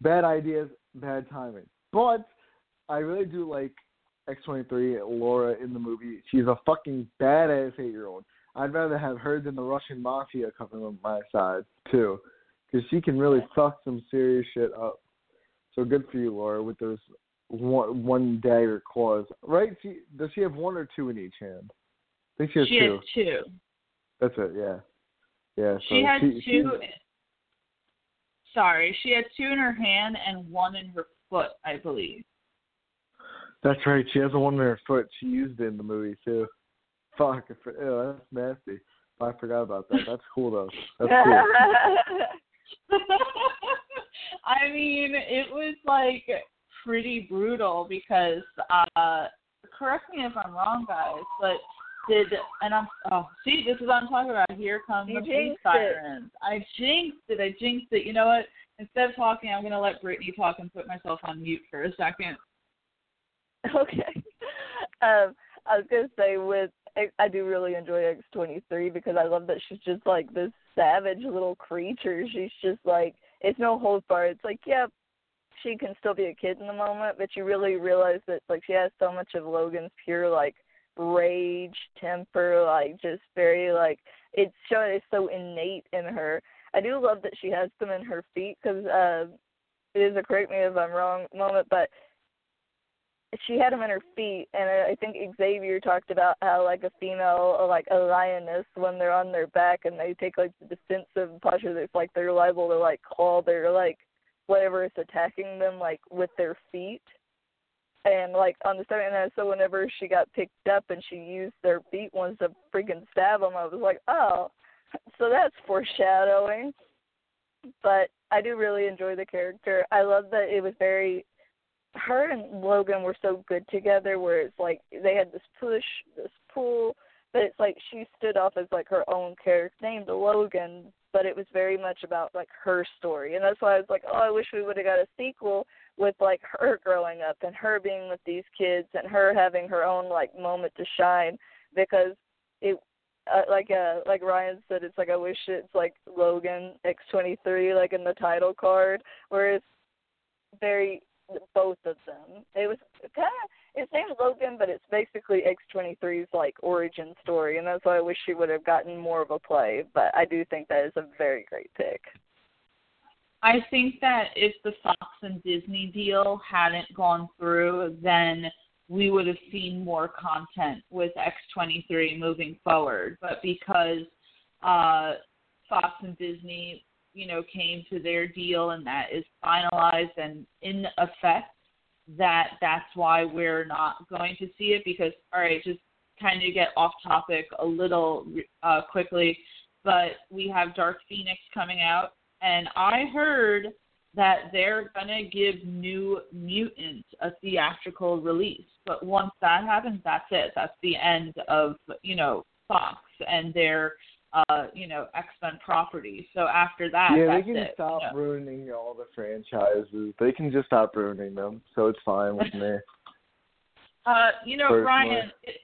Bad ideas, bad timing. But I really do like X23 Laura in the movie. She's a fucking badass eight year old. I'd rather have her than the Russian mafia coming on my side too, because she can really fuck some serious shit up. So good for you, Laura, with those one, one dagger claws. Right? She does she have one or two in each hand? I think she has she two. has two. That's it. Yeah. Yeah. She so had she, two. She, Sorry, she had two in her hand and one in her foot, I believe. That's right. She has the one in her foot. She used it in the movie too. Fuck. Ew, that's nasty. I forgot about that. That's cool though. That's cool. I mean, it was like pretty brutal because uh correct me if I'm wrong guys, but did and I'm oh see this is what I'm talking about. Here comes You the police sirens. I jinxed it, I jinxed it. You know what? Instead of talking, I'm gonna let Brittany talk and put myself on mute for a second. Okay. Um, I was gonna say with I- do really enjoy X twenty three because I love that she's just like this savage little creature. She's just like it's no holds barred. It's like, yep, she can still be a kid in the moment, but you really realize that like she has so much of Logan's pure like rage, temper, like just very like it's showing it's so innate in her. I do love that she has them in her feet because uh, it is a correct me if I'm wrong moment, but she had them in her feet, and I think Xavier talked about how like a female, like a lioness, when they're on their back and they take like the defensive posture, it's like they're liable to like claw their like whatever is attacking them like with their feet. And like on the second, and so whenever she got picked up and she used their feet ones to freaking stab them, I was like, oh, so that's foreshadowing. But I do really enjoy the character. I love that it was very her and Logan were so good together where it's like they had this push, this pull, but it's like she stood off as like her own character named Logan, but it was very much about like her story. And that's why I was like, Oh, I wish we would have got a sequel with like her growing up and her being with these kids and her having her own like moment to shine because it uh, like uh like Ryan said, it's like I wish it's like Logan X twenty three like in the title card, where it's very both of them. It was kind of it's named Logan, but it's basically X23's like origin story, and that's why I wish she would have gotten more of a play. But I do think that is a very great pick. I think that if the Fox and Disney deal hadn't gone through, then we would have seen more content with X23 moving forward. But because uh, Fox and Disney, you know, came to their deal and that is finalized and in effect, that that's why we're not going to see it. Because all right, just kind of get off topic a little uh, quickly, but we have Dark Phoenix coming out and I heard that they're gonna give New Mutant a theatrical release. But once that happens, that's it. That's the end of you know Fox and their uh you know X Men property. So after that, yeah, they can it, stop you know. ruining all the franchises. They can just stop ruining them, so it's fine with me. Uh, you know, Personally. Ryan, it,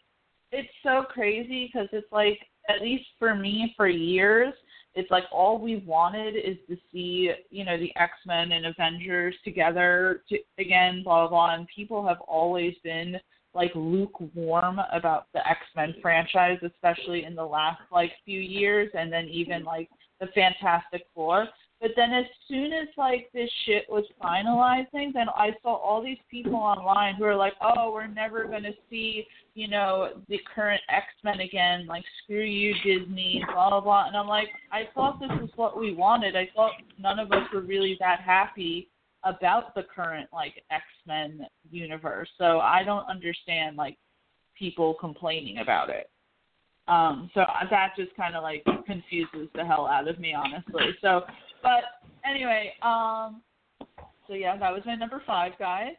it's so crazy because it's like, at least for me, for years, it's like all we wanted is to see, you know, the X Men and Avengers together to, again, blah blah blah. And people have always been like lukewarm about the X Men franchise, especially in the last like few years, and then even like the Fantastic Four. But then as soon as like this shit was finalizing, then I saw all these people online who are like, "Oh, we're never gonna see, you know, the current X Men again. Like, screw you, Disney, blah blah blah." And I'm like, I thought this was what we wanted. I thought none of us were really that happy about the current like X Men universe. So I don't understand like people complaining about it. Um, so that just kind of like confuses the hell out of me, honestly. So, but anyway, um, so yeah, that was my number five, guys.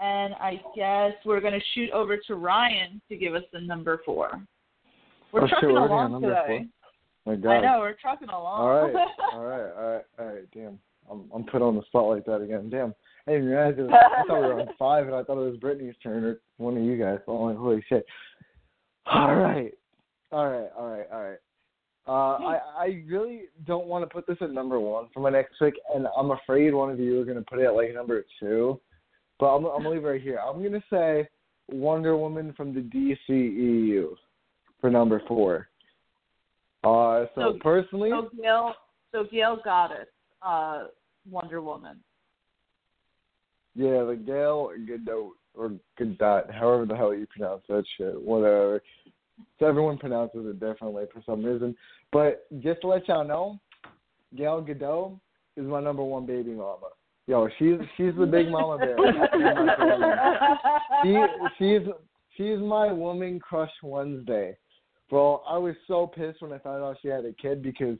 and I guess we're going to shoot over to Ryan to give us the number four. We're oh, trucking shit, along today. Four? My God. I know we're trucking along. All right, all right, all right, all right. Damn, I'm I'm put on the spot like that again. Damn. I didn't realize it was, I thought we were on five, and I thought it was Brittany's turn or one of you guys. Oh, like, holy shit! All right, all right, all right, all right. Uh, I I really don't want to put this at number one for my next pick, and I'm afraid one of you are going to put it at like number two. But I'm I'm gonna leave it right here. I'm gonna say Wonder Woman from the DCEU for number four. Uh, so, So- personally, So Gail, so Gail got it. Uh, Wonder Woman. yeah, the Gail Gadot or Gadot, however the hell you pronounce that shit, whatever. So everyone pronounces it differently for some reason. But just to let y'all know, Gail Gadot is my number one baby mama. Yo, she's she's the big mama bear. she she's she's my woman crush Wednesday. Bro, I was so pissed when I found out she had a kid because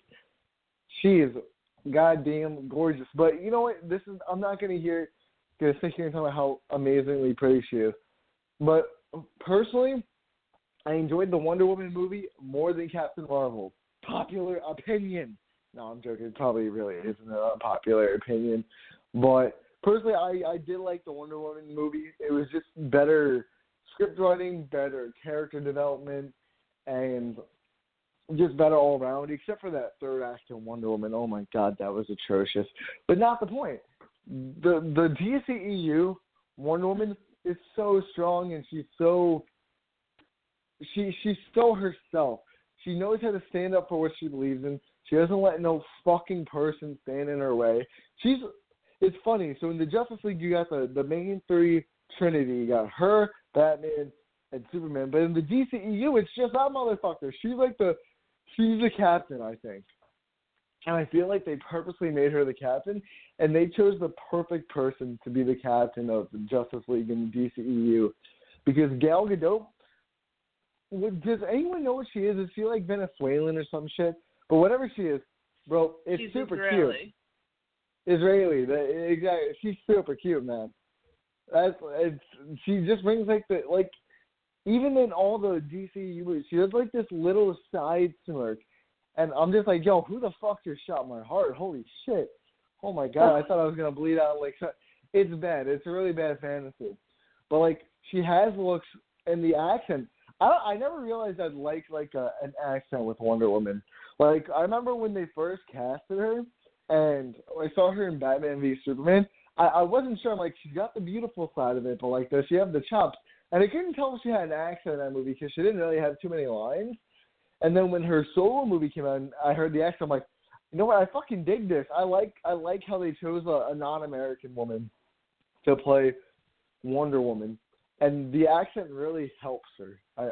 she is goddamn gorgeous. But you know what? This is I'm not gonna hear gonna sit here and talk about how amazingly pretty she is. But personally, I enjoyed the Wonder Woman movie more than Captain Marvel. Popular opinion. No, I'm joking. It probably really isn't an unpopular opinion. But personally, I I did like the Wonder Woman movie. It was just better script writing, better character development, and just better all around. Except for that third act in Wonder Woman. Oh my God, that was atrocious. But not the point. The the DCEU Wonder Woman is so strong and she's so she she's so herself. She knows how to stand up for what she believes in. She doesn't let no fucking person stand in her way. She's it's funny. So in the Justice League, you got the the main three Trinity. You got her, Batman, and Superman. But in the DCEU, it's just that motherfucker. She's like the she's the captain, I think. And I feel like they purposely made her the captain, and they chose the perfect person to be the captain of the Justice League in the DCEU, because Gal Gadot. would- Does anyone know what she is? Is she like Venezuelan or some shit? But whatever she is, bro, it's She's super cute. Israeli. Israeli. The, exactly. She's super cute, man. That's it's. She just brings like the like, even in all the DCU movies, she has like this little side smirk, and I'm just like, yo, who the fuck just shot my heart? Holy shit! Oh my god, I thought I was gonna bleed out. Like, it's bad. It's a really bad fantasy. But like, she has looks and the accent. I I never realized I'd like like a, an accent with Wonder Woman. Like I remember when they first casted her, and I saw her in Batman v Superman. I, I wasn't sure. I'm like, she's got the beautiful side of it, but like, does she have the chops? And I couldn't tell if she had an accent in that movie because she didn't really have too many lines. And then when her solo movie came out, and I heard the accent. I'm like, you know what? I fucking dig this. I like I like how they chose a, a non-American woman to play Wonder Woman, and the accent really helps her. I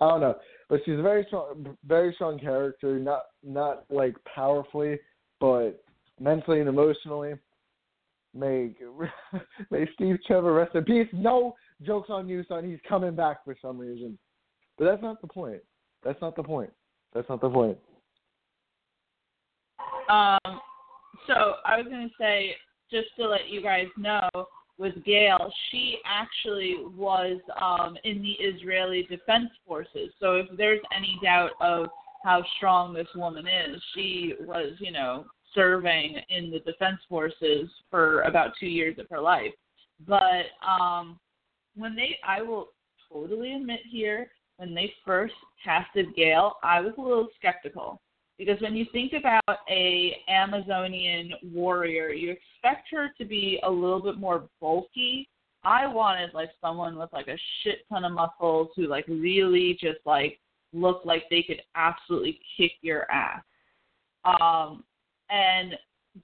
I don't know, but she's a very strong, very strong character. Not not like powerfully, but mentally and emotionally. May may Steve Trevor rest in peace. No jokes on you, son. He's coming back for some reason, but that's not the point. That's not the point. That's not the point. Um, so I was going to say, just to let you guys know, with Gail, she actually was um, in the Israeli Defense Forces. So if there's any doubt of how strong this woman is, she was, you know, serving in the Defense Forces for about two years of her life. But um, when they, I will totally admit here, when they first casted Gail, I was a little skeptical because when you think about a Amazonian warrior, you expect her to be a little bit more bulky. I wanted like someone with like a shit ton of muscles who like really just like looked like they could absolutely kick your ass. Um, and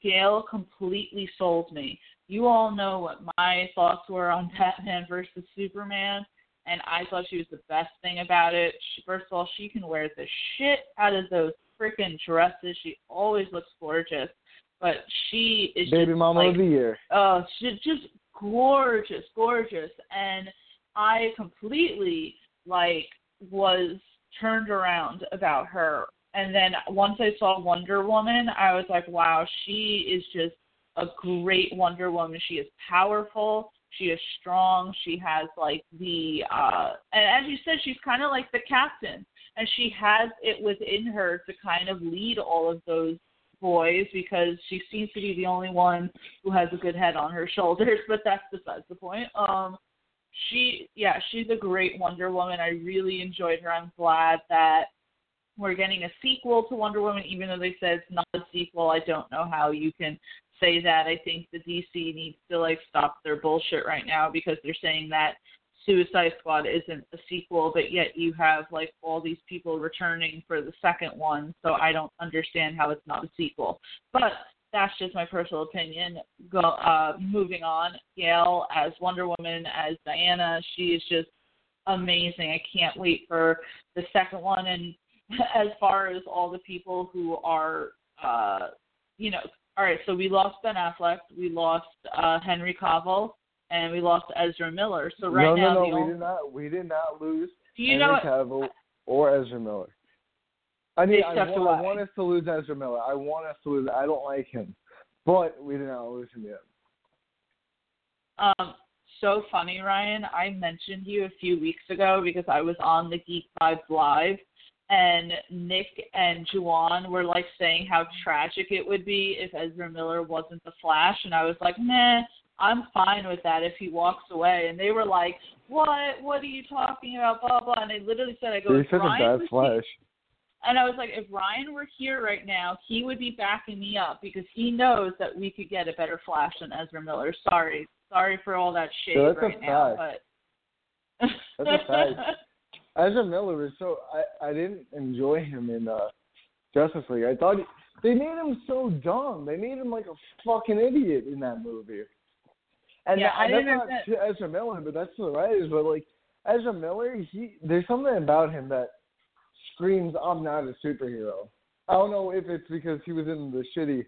Gail completely sold me. You all know what my thoughts were on Batman versus Superman, and I thought she was the best thing about it. She, first of all, she can wear the shit out of those freaking dresses. She always looks gorgeous, but she is Baby just Mama like, of the Year. Oh, she's just gorgeous, gorgeous. And I completely like was turned around about her. And then once I saw Wonder Woman, I was like, wow, she is just a great Wonder Woman. She is powerful. She is strong. She has like the uh and as you said, she's kind of like the captain, and she has it within her to kind of lead all of those boys because she seems to be the only one who has a good head on her shoulders. But that's besides the point. Um, she yeah, she's a great Wonder Woman. I really enjoyed her. I'm glad that we're getting a sequel to Wonder Woman, even though they said it's not a sequel. I don't know how you can say that. I think the DC needs to like stop their bullshit right now because they're saying that Suicide Squad isn't a sequel, but yet you have like all these people returning for the second one. So I don't understand how it's not a sequel. But that's just my personal opinion. Go uh moving on. Gail as Wonder Woman as Diana, she is just amazing. I can't wait for the second one and as far as all the people who are uh you know all right, so we lost Ben Affleck, we lost uh Henry Cavill, and we lost Ezra Miller. So right no, now no, no, we only, did not. We did not lose do you Henry know Cavill or Ezra Miller. I mean, I want, I want us to lose Ezra Miller. I want us to lose. I don't like him, but we did not lose him yet. Um, so funny, Ryan. I mentioned you a few weeks ago because I was on the Geek Vibes Live, and Nick and Juwan were like saying how tragic it would be if Ezra Miller wasn't the Flash, and I was like, nah, I'm fine with that if he walks away. And they were like, what? What are you talking about? Blah blah. And they literally said, I go, such a Ryan bad Flash. and I was like, if Ryan were here right now, he would be backing me up because he knows that we could get a better Flash than Ezra Miller. Sorry, sorry for all that shade So right now, but That's a fact. Ezra Miller was so I I didn't enjoy him in uh Justice League. I thought he, they made him so dumb. They made him like a fucking idiot in that movie. And Yeah, that, I that's didn't not understand- to Ezra Miller, but that's the writers. But like Ezra Miller, he there's something about him that screams, "I'm not a superhero." I don't know if it's because he was in the shitty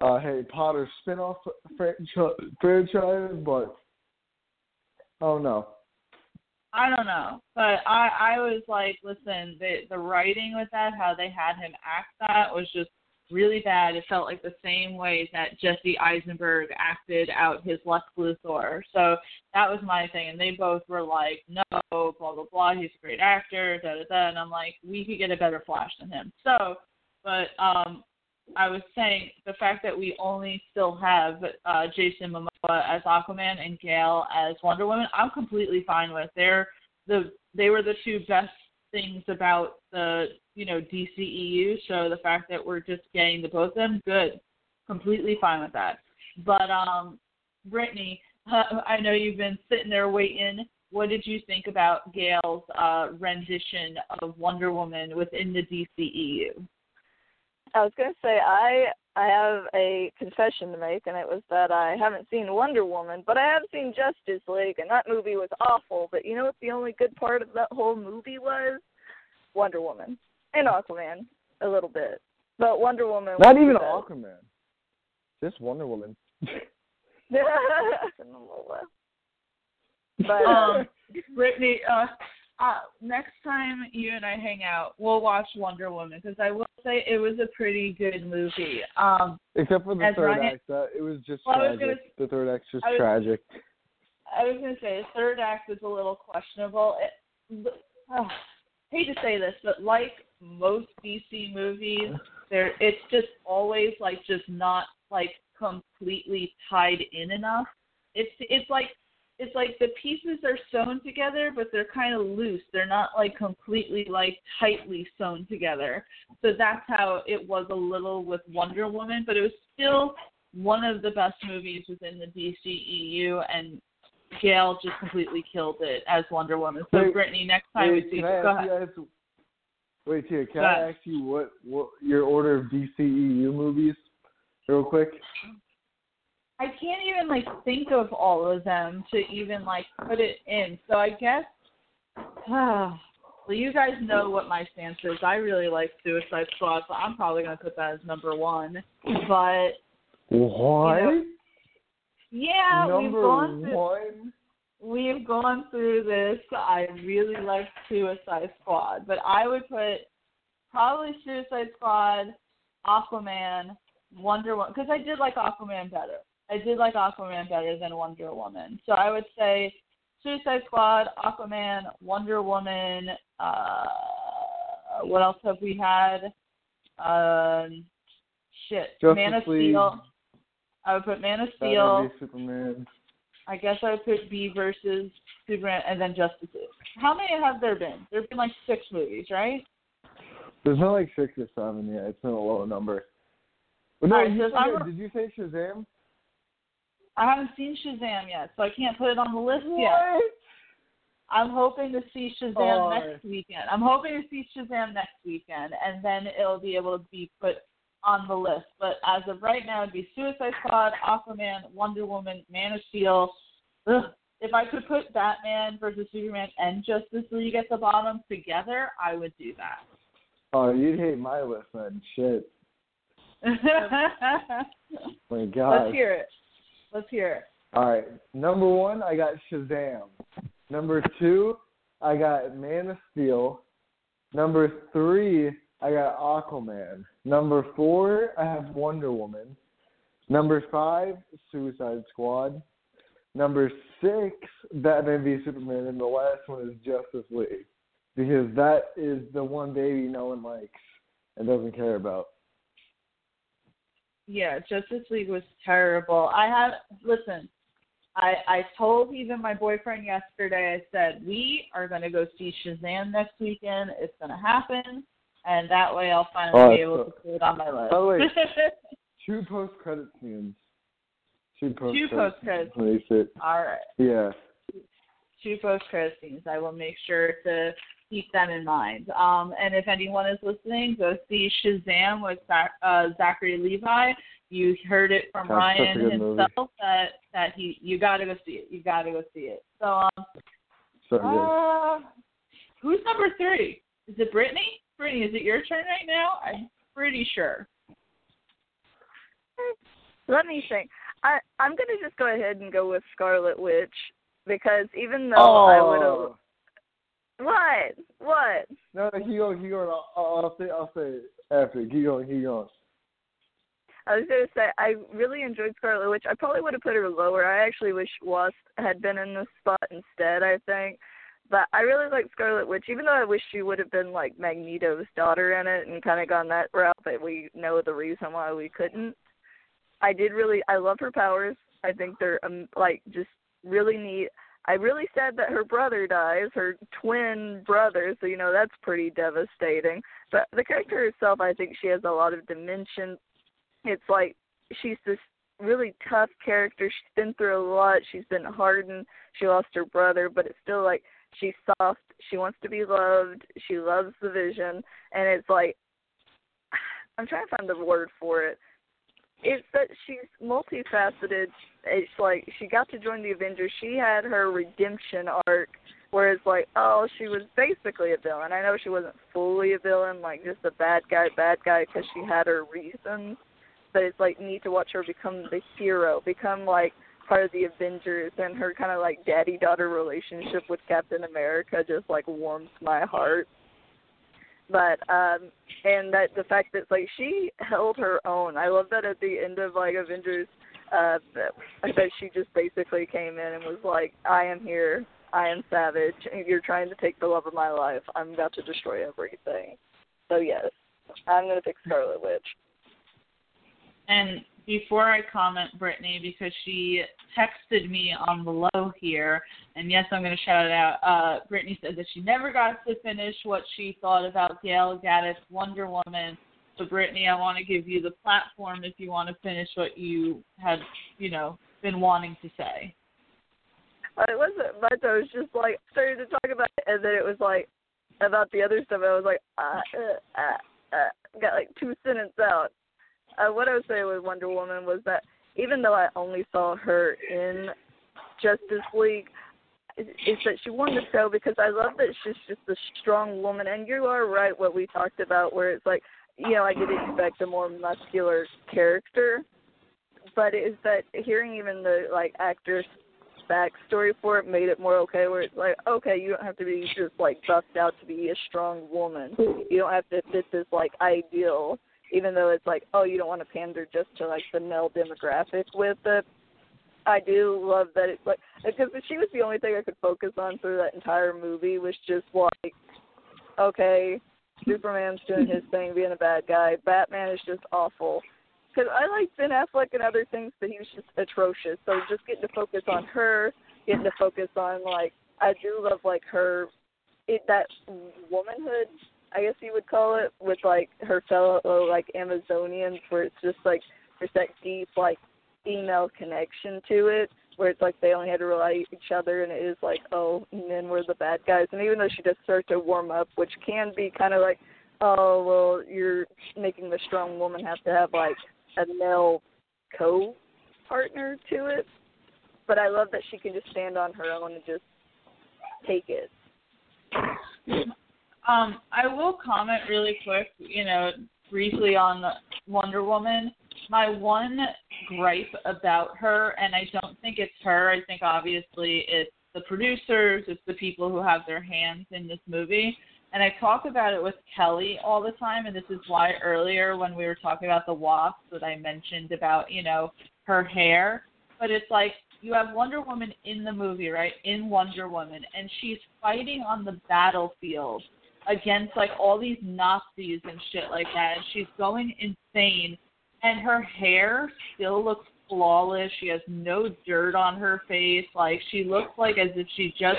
uh, Harry Potter spin-off franchise, franchise, but I don't know. I don't know, but I I was like, listen, the the writing with that, how they had him act that was just really bad. It felt like the same way that Jesse Eisenberg acted out his Lex Luthor. So that was my thing, and they both were like, no, blah blah blah. He's a great actor, da da da. And I'm like, we could get a better Flash than him. So, but um, I was saying the fact that we only still have uh, Jason Momoa as Aquaman and Gail as Wonder Woman, I'm completely fine with. They're the they were the two best things about the you know DCEU. So the fact that we're just getting the both of them, good, completely fine with that. But um, Brittany, I know you've been sitting there waiting. What did you think about Gail's uh, rendition of Wonder Woman within the DCEU? I was going to say I I have a confession to make, and it was that I haven't seen Wonder Woman, but I have seen Justice League, and that movie was awful. But you know what? The only good part of that whole movie was Wonder Woman and Aquaman a little bit, but Wonder Woman. Not was even the Aquaman. Just Wonder Woman. best. but uh, um, Brittany, uh, uh, next time you and I hang out, we'll watch Wonder Woman because I will say it was a pretty good movie. Um, Except for the third Ryan- act, that it was just Well, I was gonna- the third act's just I was- tragic. I was gonna say the third act was a little questionable. It, uh, hate to say this, but like most DC movies, there it's just always like just not like completely tied in enough. It's it's like it's like the pieces are sewn together, but they're kind of loose. They're not like completely like tightly sewn together. So that's how it was a little with Wonder Woman, but it was still one of the best movies within the DCEU, and Gail just completely killed it as Wonder Woman. So Wait, Brittany, next time Wait, we see, go ahead. you guys? Wait, Tia, can Go I ahead. ask you what what your order of DCEU movies, real quick? I can't even like think of all of them to even like put it in. So I guess, well, you guys know what my stance is. I really like Suicide Squad, so I'm probably gonna put that as number one. But What? yeah, we've Number gone through one. we've gone through this. I really like Suicide Squad, but I would put probably Suicide Squad, Aquaman, Wonder Woman, because I did like Aquaman better. I did like Aquaman better than Wonder Woman. So I would say Suicide Squad, Aquaman, Wonder Woman. Uh, what else have we had? Um, shit, Justice Man of League. Steel. I would put Man of Steel. Superman. I guess I would put B versus Superman, and then Justice League. How many have there been? There've been like six movies, right? There's not like six or seven yet. It's been a low number. But no, Alright, you so if I said- were- did you say Shazam? I haven't seen Shazam yet, so I can't put it on the list yet. I'm hoping to see Shazam Oh. next weekend. I'm hoping to see Shazam next weekend, and then it'll be able to be put on the list. But as of right now, it'd be Suicide Squad, Aquaman, Wonder Woman, Man of Steel. Ugh. If I could put Batman versus Superman and Justice League at the bottom together, I would do that. Oh, you'd hate my list then. Shit. Oh my God. Let's hear it. Let's hear it. All right. Number one, I got Shazam. Number two, I got Man of Steel. Number three, I got Aquaman. Number four, I have Wonder Woman. Number five, Suicide Squad. Number six, Batman v Superman, and the last one is Justice League because that is the one baby no one likes and doesn't care about. Yeah, Justice League was terrible. I had listen. I I told even my boyfriend yesterday. I said we are going to go see Shazam next weekend. It's going to happen, and that way I'll finally Oh, be able so- to put it on my list. By the way, Two post credit scenes. Two post Two post-credit When they. All right, Yeah. two post credit scenes. I will make sure to keep them in mind. Um, and if anyone is listening, go see Shazam with Zach, uh, Zachary Levi. You heard it from That's Ryan good movie. himself that that he you got to go see it. You got to go see it. So um, So uh, who's number three? Is it Brittany? Brittany, is it your turn right now? I'm pretty sure. Let me think. I I'm gonna just go ahead and go with Scarlet Witch because even though Oh. I would have what what No, no, keep going, keep going. I'll, I'll, say, I'll say it after. Keep going, keep going. I was gonna say I really enjoyed Scarlet Witch. I probably would have put her lower. I actually wish Wasp had been in this spot instead. I think, but I really like Scarlet Witch, even though I wish she would have been like Magneto's daughter in it and kind of gone that route. But we know the reason why we couldn't. I did really. I love her powers. I think they're um, like just really neat. I really sad that her brother dies, her twin brother. So you know that's pretty devastating. But the character herself, I think she has a lot of dimension it's like she's this really tough character. She's been through a lot. She's been hardened. She lost her brother, but it's still like she's soft. She wants to be loved. She loves the vision, and it's like I'm trying to find the word for it. It's that she's multifaceted. It's like she got to join the Avengers. She had her redemption arc, where it's like, oh, she was basically a villain. I know she wasn't fully a villain, like just a bad guy, bad guy, because she had her reasons but it's like neat to watch her become the hero, become like part of the Avengers, and her kind of like daddy daughter relationship with Captain America just like warms my heart. But um and that the fact that like she held her own. I love that at the end of like Avengers uh that, she just basically came in and was like, I am here, I am savage, you're trying to take the love of my life. I'm about to destroy everything. So yes, I'm gonna pick Scarlet Witch. And before I comment, Brittany, because she texted me on below here, and yes, I'm going to shout it out. Uh, Brittany said that she never got to finish what she thought about Gal Gadot's, Wonder Woman. So, Brittany, I want to give you the platform if you want to finish what you had, you know, been wanting to say. It wasn't much. I was just like starting to talk about it, and then it was like about the other stuff. I was like, uh, uh, uh, uh, got like two sentences out. Uh, what I was saying with Wonder Woman was that even though I only saw her in Justice League, is, is that she won the show because I love that she's just a strong woman. And you are right, what we talked about, where it's like, you know, I did expect a more muscular character, but it's that hearing even the like actress backstory for it made it more okay where it's like okay you don't have to be just like buffed out to be a strong woman you don't have to fit this like ideal even though it's like, oh, you don't want to pander just to like the male demographic with it. I do love that it's like because she was the only thing I could focus on through that entire movie was just like, okay, Superman's doing his thing, being a bad guy. Batman is just awful. Because I like Ben Affleck and other things, but he was just atrocious. So just getting to focus on her, getting to focus on like I do love like her, it that womanhood, I guess you would call it, with like her fellow like Amazonians, where it's just like there's that deep like female connection to it where it's like they only had to rely on each other and it is like oh men were the bad guys. And even though she does start to warm up which can be kind of like oh well you're making the strong woman have to have like a male co partner to it. But i love that she can just stand on her own and just take it um i will comment really quick you know briefly on wonder woman my one gripe about her, and I don't think it's her. I think obviously it's the producers, it's the people who have their hands in this movie. And I talk about it with Kelly all the time, and this is why earlier when we were talking about the wasps that I mentioned about, you know, her hair. But it's like you have Wonder Woman in the movie, right? In Wonder Woman, and she's fighting on the battlefield against like all these Nazis and shit like that, and she's going insane and her hair still looks flawless. She has no dirt on her face. Like she looks like as if she just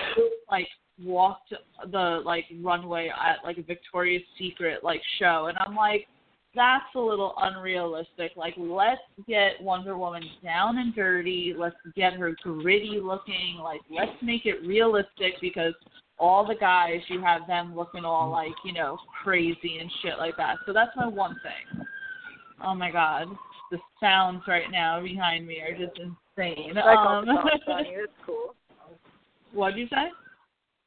like walked the like runway at like a Victoria's Secret like show. And I'm like, that's a little unrealistic. Like let's get Wonder Woman down and dirty. Let's get her gritty looking. Like let's make it realistic because all the guys you have them looking all like, you know, crazy and shit like that. So that's my one thing. Oh my god, the sounds right now behind me are just insane. I called the um, cops on you. It's cool. What'd you say?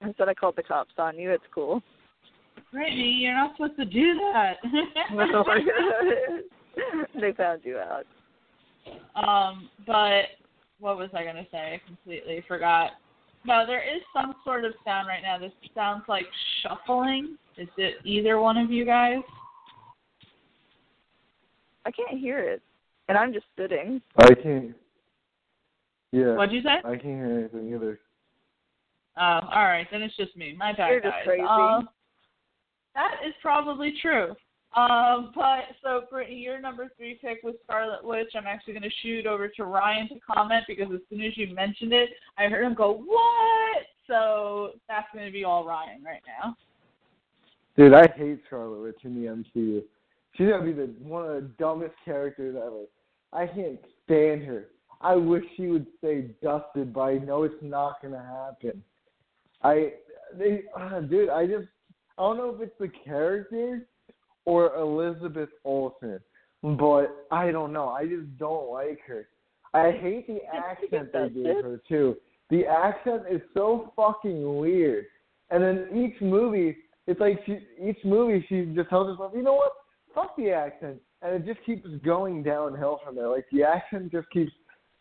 I said I called the cops on you. It's cool. Brittany, you're not supposed to do that. they found you out. Um, but what was I gonna say? I completely forgot. No, there is some sort of sound right now. This sounds like shuffling. Is it either one of you guys? I can't hear it, and I'm just sitting. I can't. Yeah. What'd you say? I can't hear anything either. Oh, all right. Then it's just me. My bad, You're guys. just crazy. Um, that is probably true. Um, but so Brittany, your number three pick was Scarlet Witch. I'm actually going to shoot over to Ryan to comment because as soon as you mentioned it, I heard him go, "What?" So that's going to be all Ryan right now. Dude, I hate Scarlet Witch in the MCU. She's gonna be the one of the dumbest characters ever. I can't stand her. I wish she would stay dusted, but I know it's not gonna happen. I, they, uh, dude, I just, I don't know if it's the character or Elizabeth Olsen, but I don't know. I just don't like her. I hate the accent they gave her too. The accent is so fucking weird. And then each movie, it's like she, each movie she just tells herself, you know what? fuck the accent, and it just keeps going downhill from there. Like the accent just keeps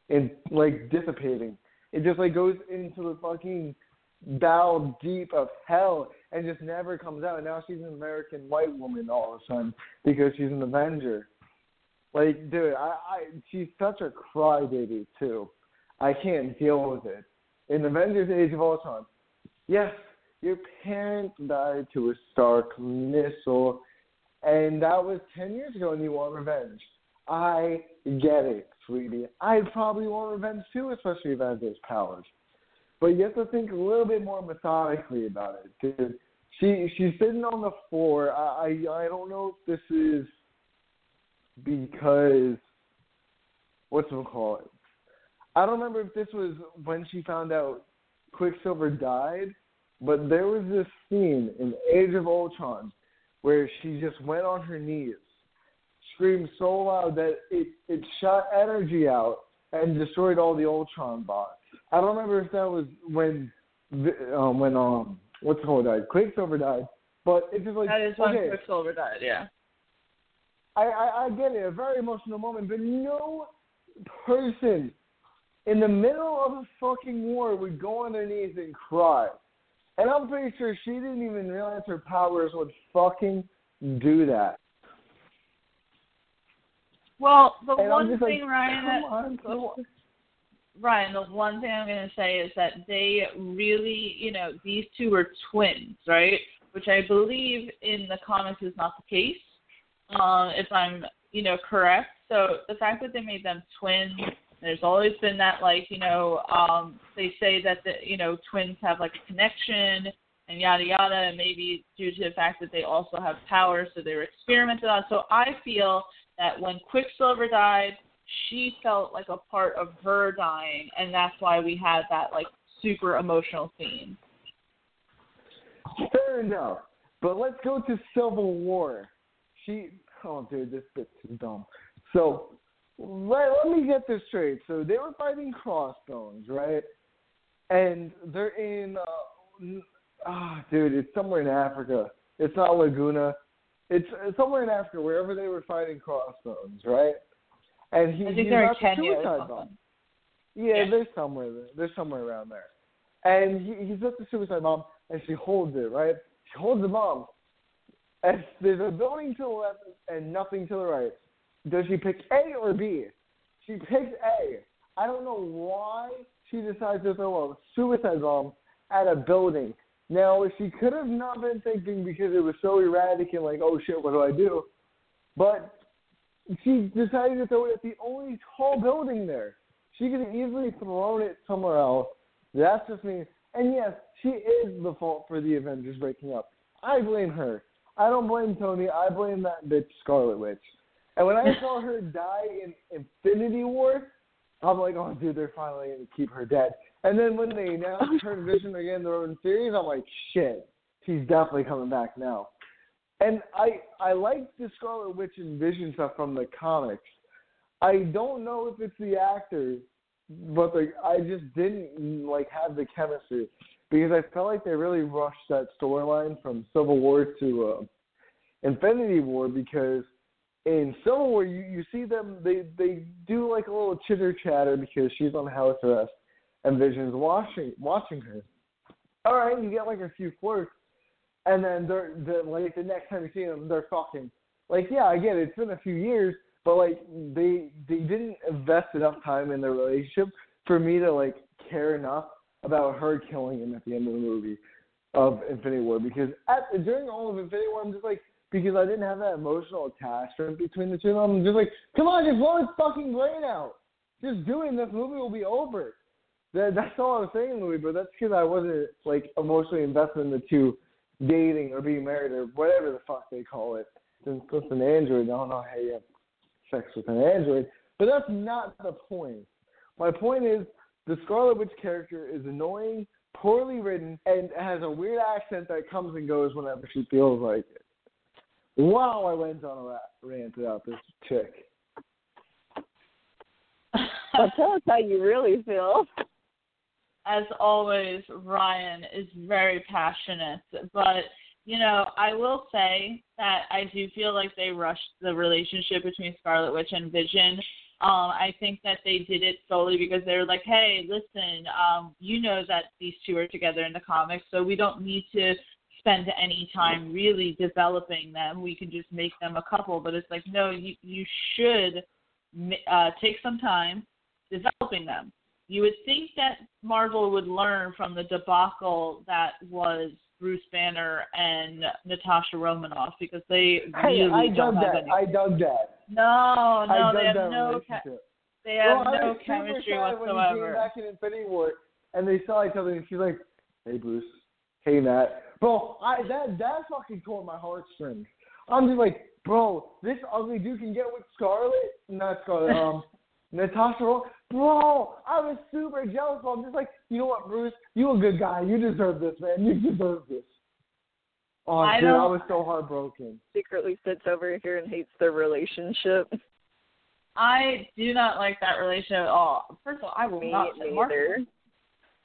in like dissipating. It just like goes into the fucking bow deep of hell and just never comes out. And now she's an American white woman all of a sudden because she's an Avenger. Like, dude, I, I she's such a crybaby too. I can't deal with it. In Avengers: Age of Ultron, yes, your parents died to a Stark missile and that was 10 years ago, and you want revenge. I get it, sweetie. I'd probably want revenge too, especially if I those powers. But you have to think a little bit more methodically about it. Cause she she's sitting on the floor. I I, I don't know if this is because what's it called? I don't remember if this was when she found out Quicksilver died, but there was this scene in Age of Ultron where she just went on her knees, screamed so loud that it it shot energy out and destroyed all the Ultron bots. I don't remember if that was when um, when um what's the whole died Quicksilver died, but it's just like that is when okay, Quicksilver died. Yeah. I, I I get it, a very emotional moment, but no person in the middle of a fucking war would go on their knees and cry. And I'm pretty sure she didn't even realize her powers would fucking do that. Well, the And one thing, like, Ryan, that, on, the, Ryan, the one thing I'm going to say is that they really, you know, these two were twins, right? Which I believe in the comics is not the case, uh, if I'm, you know, correct. So the fact that they made them twins, there's always been that, like, you know, um, they say that the, you know, twins have like a connection and yada yada, and maybe due to the fact that they also have powers, so they were experimented on. So I feel that when Quicksilver died, she felt like a part of her dying, and that's why we had that like super emotional scene. Fair enough. But let's go to Civil War. She, oh dude, this bit's too dumb. So let, let me get this straight. So they were fighting Crossbones, right? And they're in, uh, ah, dude, it's somewhere in Africa. It's not Laguna. It's, it's somewhere in Africa, wherever they were fighting Crossbones, right? And he, I think he's they're in Kenya or suicide something. bomb. Yeah, Yeah. there's somewhere there. There's somewhere around there. And he, he's at the suicide bomb, and she holds it, right? She holds the bomb. And there's a building to the left and nothing to the right. Does she pick A or B? She picks A. I don't know why she decides to throw a suicide bomb at a building. Now, she could have not been thinking because it was so erratic and like, oh shit, what do I do? But she decided to throw it at the only tall building there. She could have easily thrown it somewhere else. That's just me. And yes, she is the fault for the Avengers breaking up. I blame her. I don't blame Tony. I blame that bitch Scarlet Witch. And when I saw her die in Infinity War, I'm like, oh, dude, they're finally going to keep her dead. And then when they announced her Vision again, in their own series, I'm like, shit, she's definitely coming back now. And I I like the Scarlet Witch and Vision stuff from the comics. I don't know if it's the actors, but the, I just didn't like have the chemistry because I felt like they really rushed that storyline from Civil War to uh, Infinity War because in Civil War you, you see them they they do like a little chitter chatter because she's on house arrest and Vision's watching watching her. All right, you get like a few flirts, and then they're, the like the next time you see them, they're fucking. Like yeah, it. It's been a few years, but like they they didn't invest enough time in their relationship for me to like care enough about her killing him at the end of the movie of Infinity War because at during all of Infinity War I'm just like because I didn't have that emotional attachment between the two of them. I'm just like, come on, just blow his fucking brain out. Just do it, and this movie will be over. That, that's all I was saying, Louis. But that's because I wasn't like emotionally invested in the two dating or being married or whatever the fuck they call it. Since it's an android, I don't know how you have sex with an android. But that's not the point. My point is the Scarlet Witch character is annoying, poorly written, and has a weird accent that comes and goes whenever she feels like it. Wow, I went on a ra- rant about this chick. Well, tell us how you really feel. As always, Ryan is very passionate, but you know, I will say that I do feel like they rushed the relationship between Scarlet Witch and Vision. Um, I think that they did it solely because they were like, hey, listen, um, you know that these two are together in the comics, so we don't need to spend any time really developing them. We can just make them a couple. But it's like, no, you you should uh, take some time developing them. You would think that Marvel would learn from the debacle that was Bruce Banner and Natasha Romanoff because they Hey, really I don't dug have that. any. I dug that. No, I no, they have no. Ca- they have well, I no chemistry sad When he came back in Infinity War, and they saw each other, and she's like, "Hey, Bruce. Hey, Nat." Bro, I that that fucking tore my heartstrings. I'm just like, bro, this ugly dude can get with Scarlet, not Scarlet, um, Natasha. Ro- Bro, I was super jealous. I'm just like, you know what, Bruce? You a good guy. You deserve this, man. You deserve this. Oh, I dude, I don't- was so heartbroken. Secretly sits over here and hates their relationship. I do not like that relationship at all. First of all, I will Me not say Mark, neither.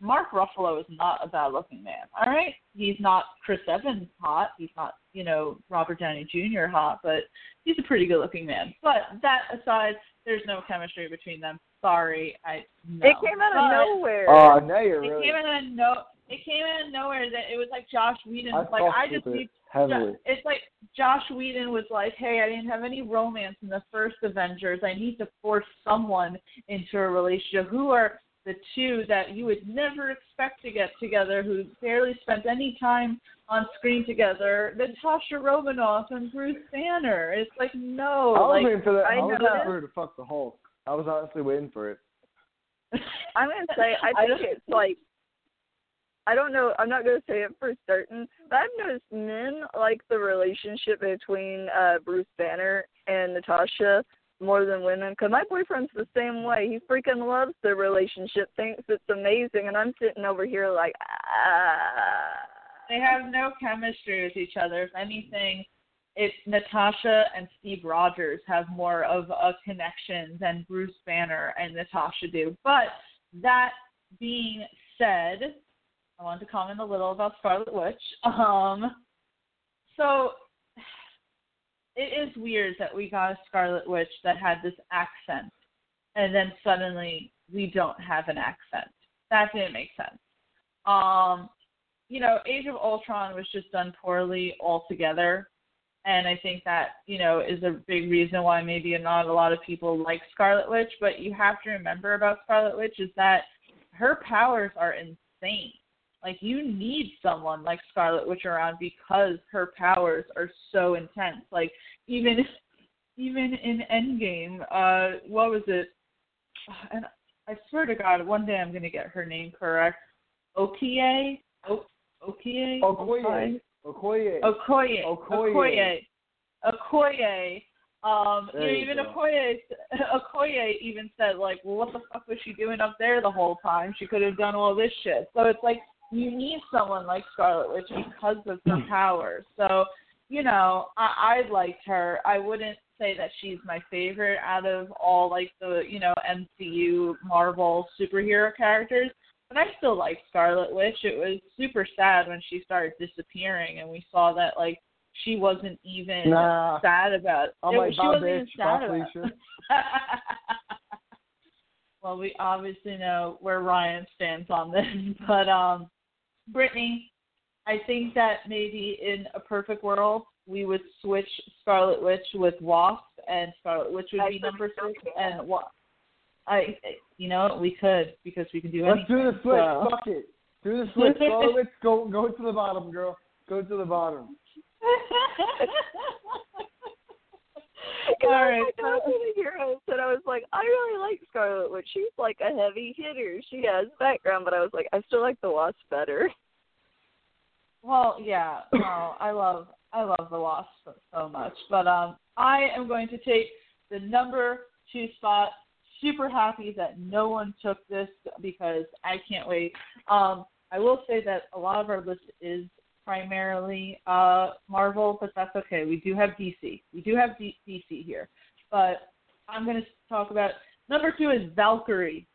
Mark Ruffalo is not a bad looking man. All right, he's not Chris Evans hot. He's not you know Robert Downey Jr. hot, but he's a pretty good looking man. But that aside, there's no chemistry between them. Sorry, I no. It came out of But nowhere. Oh, now you're It really. came out of no. It came out of nowhere that it was like Joss Whedon. I like I just need heavily. it's like Joss Whedon was like, "Hey, I didn't have any romance in the first Avengers. I need to force someone into a relationship. Who are the two that you would never expect to get together, who barely spent any time on screen together? Natasha Romanoff and Bruce Banner. It's like no. I was like, waiting for that. I, I was waiting for her to fuck the Hulk. I was honestly waiting for it. I'm gonna say I I think don't- it's like I don't know. I'm not gonna say it for certain, but I've noticed men like the relationship between uh Bruce Banner and Natasha more than women. Cause my boyfriend's the same way. He freaking loves the relationship, thinks it's amazing, and I'm sitting over here like, ah. They have no chemistry with each other. If anything, it's Natasha and Steve Rogers have more of a connection than Bruce Banner and Natasha do. But that being said, I wanted to comment a little about Scarlet Witch. Um, so it is weird that we got a Scarlet Witch that had this accent, and then suddenly we don't have an accent. That didn't make sense. Um, you know, Age of Ultron was just done poorly altogether. And I think that, you know, is a big reason why maybe not a lot of people like Scarlet Witch. But you have to remember about Scarlet Witch is that her powers are insane. Like, you need someone like Scarlet Witch around because her powers are so intense. Like, even even in Endgame, uh, what was it? And I swear to God, one day I'm to get her name correct. Okie? O- Okie? Okoye. Okoye. Okoye. Okoye. Okoye. Um, you know, even go. Okoye, Okoye even said like, well, what the fuck was she doing up there the whole time? She could have done all this shit. So it's like you need someone like Scarlet Witch because of her powers. So you know, I, I liked her. I wouldn't say that she's my favorite out of all like the you know MCU Marvel superhero characters. But I still like Scarlet Witch. It was super sad when she started disappearing, and we saw that like she wasn't even Nah. sad about. I'm it, like, she bye, wasn't even bitch. sad about. Felicia. well, we obviously know where Ryan stands on this, but um, Brittany, I think that maybe in a perfect world we would switch Scarlet Witch with Wasp, and Scarlet Witch would I be number so, six, and what? I, you know, we could because we can do it. Let's anything. do the switch. so- Fuck it. Do the switch. Scarlet Witch, go go to the bottom, girl. Go to the bottom. Because I right, was like, so- I was gonna hear it, and I was like, I really like Scarlet Witch. She's like a heavy hitter. She has background, but I was like, I still like the Wasp better. Well, yeah, no, I love I love the Wasp so, so much, but um, I am going to take the number two spot. Super happy that no one took this because I can't wait. Um, I will say that a lot of our list is primarily uh Marvel, but that's okay. We do have DC. We do have D- DC here, but I'm going to talk about number two is Valkyrie.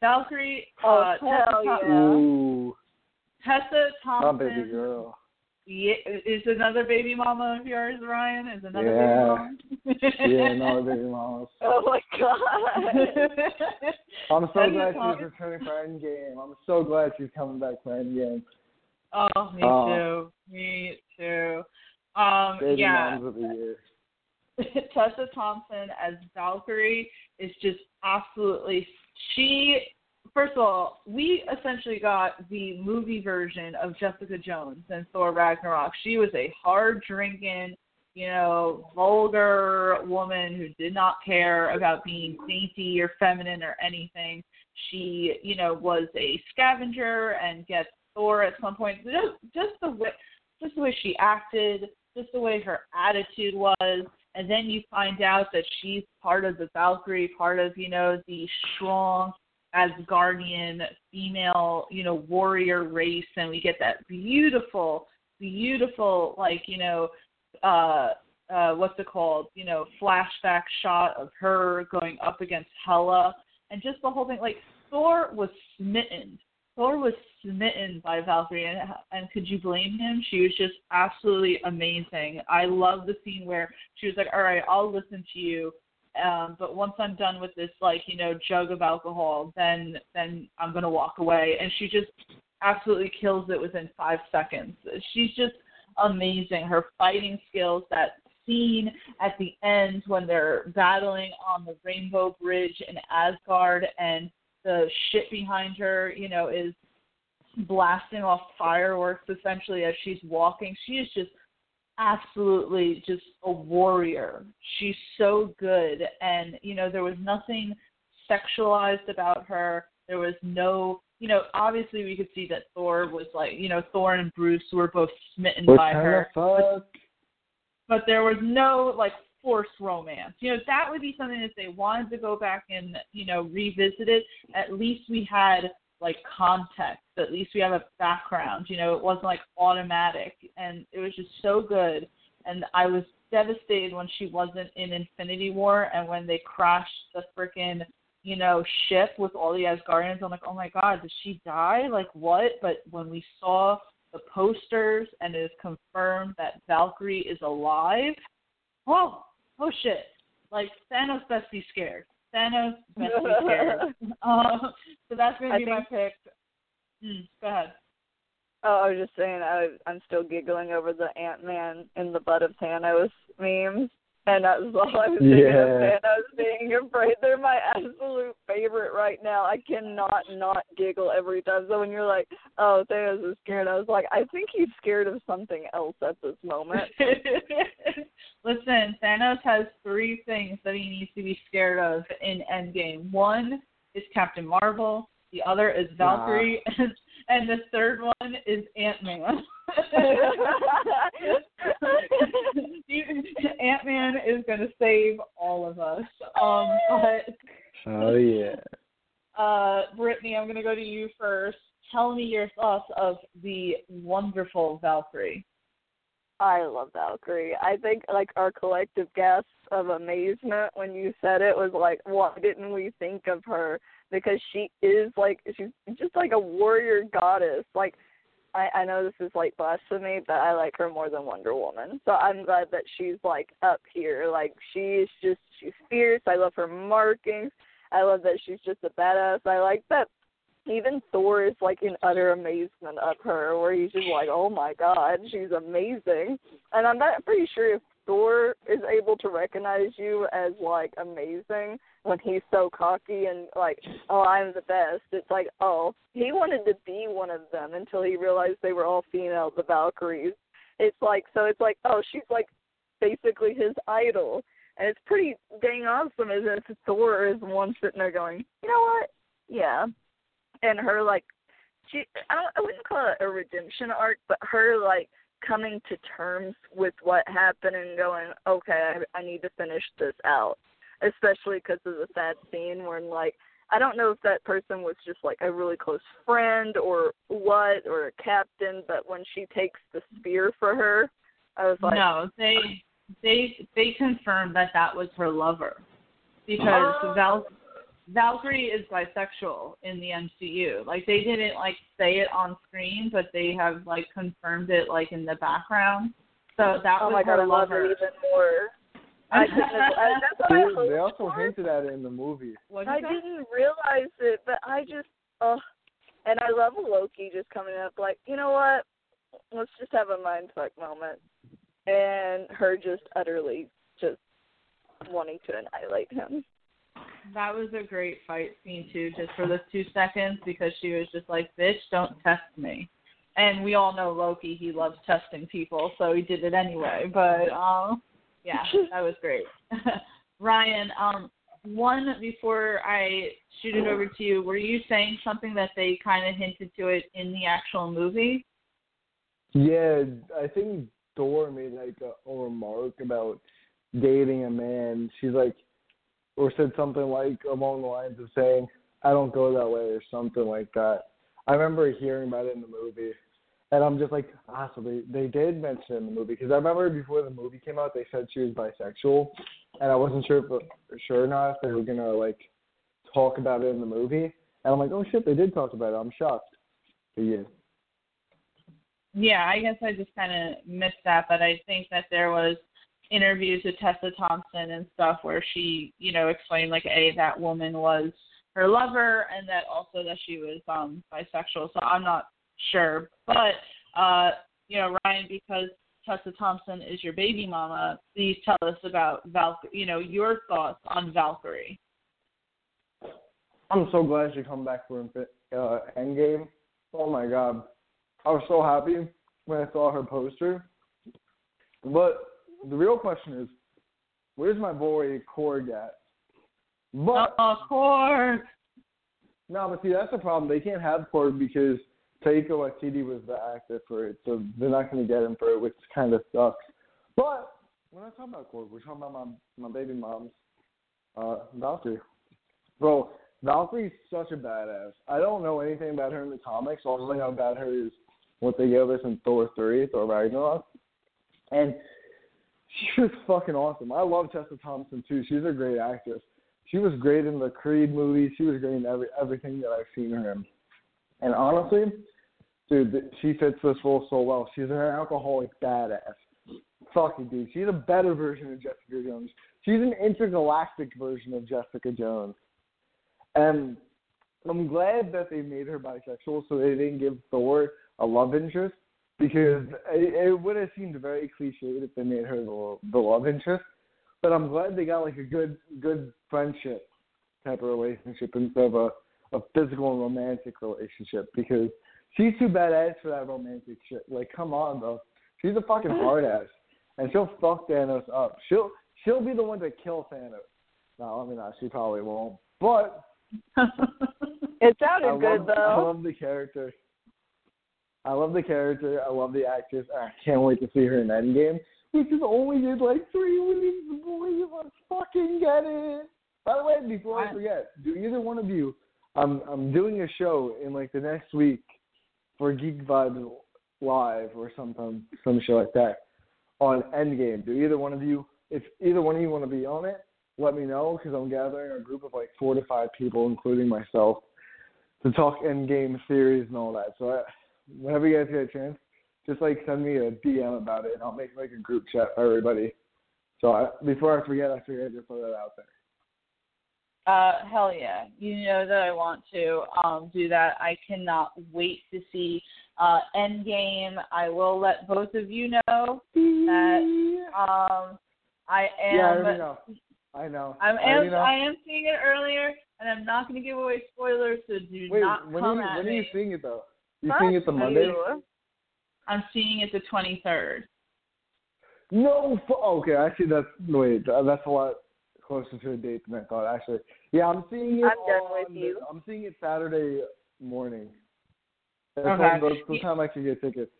Valkyrie. Oh, uh, Tessa, Thom- Yeah. Tessa Thompson. Yeah, is another baby mama of yours, Ryan? Is another Yeah. baby mama? Yeah, no baby mamas. Oh my god. I'm so glad she's returning for Endgame. I'm so glad she's coming back for Endgame. oh, me Oh. too. Me too. Um, Baby yeah. moms of the year. Tessa Thompson as Valkyrie is just absolutely she first of all, we essentially got the movie version of Jessica Jones in Thor Ragnarok. She was a hard drinking, you know, vulgar woman who did not care about being dainty or feminine or anything. She, you know, was a scavenger and gets Thor at some point. Just just the way just the way she acted, just the way her attitude was, and then you find out that she's part of the Valkyrie, part of, you know, the strong Asgardian female, you know, warrior race and we get that beautiful, beautiful like, you know, uh uh what's it called, you know, flashback shot of her going up against Hela and just the whole thing like Thor was smitten. Thor was smitten by Valkyrie, and, and could you blame him? She was just absolutely amazing. I love the scene where she was like, "All right, I'll listen to you, um, but once I'm done with this, like you know, jug of alcohol, then then I'm gonna walk away." And she just absolutely kills it within five seconds. She's just amazing. Her fighting skills, that scene at the end when they're battling on the Rainbow Bridge in Asgard and the shit behind her, you know, is blasting off fireworks essentially as she's walking. She is just absolutely just a warrior. She's so good and you know there was nothing sexualized about her. There was no, you know, obviously we could see that Thor was like, you know, Thor and Bruce were both smitten what by her. fuck? But there was no like forced romance. You know, that would be something if they wanted to go back and, you know, revisit it, at least we had like context. At least we have a background. You know, it wasn't like automatic, and it was just so good. And I was devastated when she wasn't in Infinity War, and when they crashed the freaking you know ship with all the Asgardians. I'm like, oh my god, did she die? Like what? But when we saw the posters and it is confirmed that Valkyrie is alive, oh, oh shit! Like Thanos best be scared. Thanos best be scared. uh, so that's gonna I be my pick. Mm, go ahead. Oh, I was just saying, I, I'm still giggling over the Ant Man in the butt of Thanos memes, and that was all I was thinking Yeah. of Thanos being afraid. They're my absolute favorite right now. I cannot not giggle every time. So when you're like, "Oh, Thanos is scared," I was like, "I think he's scared of something else at this moment." Listen, Thanos has three things that he needs to be scared of in Endgame. One is Captain Marvel. The other is Valkyrie, and, and the third one is Ant Man. Ant Man is going to save all of us. Um, but Oh yeah. uh, Brittany, I'm going to go to you first. Tell me your thoughts of the wonderful Valkyrie. I love Valkyrie. I think like our collective gasp of amazement when you said it was like, why didn't we think of her? Because she is like she's just like a warrior goddess. Like I, I know this is like blasphemy, but I like her more than Wonder Woman. So I'm glad that she's like up here. Like she is just she's fierce. I love her markings. I love that she's just a badass. I like that even Thor is like in utter amazement of her, where he's just like, "Oh my God, she's amazing." And I'm not pretty sure if Thor is able to recognize you as like amazing when he's so cocky and like, "Oh, I'm the best." It's like, oh, he wanted to be one of them until he realized they were all female, the Valkyries. It's like, so it's like, oh, she's like basically his idol. And it's pretty dang awesome, isn't it? Thor is one sitting there going, you know what? Yeah, and her like she I don't I wouldn't call it a redemption arc, but her like coming to terms with what happened and going, okay, I, I need to finish this out, especially because of the sad scene where like I don't know if that person was just like a really close friend or what or a captain, but when she takes the spear for her, I was like, no, they they they confirmed that that was her lover because Oh. Val Valkyrie is bisexual in the MCU. Like they didn't like say it on screen, but they have like confirmed it like in the background. So that oh was my god, her I love lover. her even more. I couldn't I, that's what I They, hoped they also for. hinted at it in the movie. What'd I you say? didn't realize it, but I just oh, and I love Loki just coming up like, you know what? Let's just have a mind fuck moment, and her just utterly just wanting to annihilate him. That was a great fight scene too, just for those two seconds because she was just like, "Bitch, don't test me." And we all know Loki; he loves testing people, so he did it anyway. But um, yeah, that was great. Ryan, um, one before I shoot it over to you, were you saying something that they kind of hinted to it in the actual movie? Yeah, I think Thor made like a, a remark about dating a man. She's like, or said something like along the lines of saying, "I don't go that way" or something like that. I remember hearing about it in the movie, and I'm just like, ah, so they they did mention in the movie because I remember before the movie came out, they said she was bisexual, and I wasn't sure if sure or not if they were gonna like talk about it in the movie, and I'm like, oh shit, they did talk about it. I'm shocked. But yeah. Yeah, I guess I just kind of missed that, but I think that there was interviews with Tessa Thompson and stuff where she, you know, explained like a that woman was her lover and that also that she was um bisexual. So I'm not sure, but uh, you know, Ryan, because Tessa Thompson is your baby mama, please tell us about Val. You know your thoughts on Valkyrie. I'm so glad she come back for uh, Endgame. Oh my god, I was so happy when I saw her poster. But the real question is, where's my boy Korg at? But oh, Korg. No, but see that's the problem. They can't have Korg because Taika Waititi was the actor for it, so they're not going to get him for it, which kind of sucks. But we're not talking about Korg. We're talking about my my baby mom's uh, Valkyrie. Bro, Valkyrie's such a badass. I don't know anything about her in the comics. All I know about her is what they gave us in Thor 3, Thor Ragnarok. And she was fucking awesome. I love Tessa Thompson too. She's a great actress. She was great in the Creed movies. She was great in every everything that I've seen her in. And honestly, dude, she fits this role so well. She's an alcoholic badass. Fucking dude, she's a better version of Jessica Jones. She's an intergalactic version of Jessica Jones. And I'm glad that they made her bisexual so they didn't give Thor a love interest because it, it would have seemed very cliched if they made her the, the love interest. But I'm glad they got like a good good friendship type of relationship instead of a, a physical and romantic relationship because she's too badass for that romantic shit. Like, come on, bro. She's a fucking hard ass, and she'll fuck Thanos up. She'll she'll be the one to kill Thanos. No, I mean, no, she probably won't. But it sounded I good love, though. I love the character. I love the character. I love the actress. I can't wait to see her in Endgame, which is only did like three weeks. Boy, let's fucking get it. By the way, before I forget, do either one of you? I'm I'm doing a show in like the next week for Geek Vibes Live or something, some show like that on Endgame. Do either one of you? If either one of you want to be on it, let me know because I'm gathering a group of like four to five people, including myself, to talk Endgame series and all that. So I, whenever you guys get a chance, just like send me a DM about it, and I'll make like a group chat for everybody. So I, before I forget, I figured I'd just throw that out there. Uh, hell yeah! You know that I want to um, do that. I cannot wait to see uh, Endgame. I will let both of you know that um, I am. Yeah, I already know. I know. I'm, I, already know. I am seeing it earlier, and I'm not going to give away spoilers, so do Wait, not when come are you, at when me. are you seeing it though? You Fuck seeing it the Monday? you. I'm seeing it the 23rd. No, f- okay. Actually, that's wait. That's a lot closer to a date than I thought. Actually, yeah, I'm seeing it. I'm done with the- you. I'm seeing it Saturday morning. That's Okay. when- the time I can get tickets.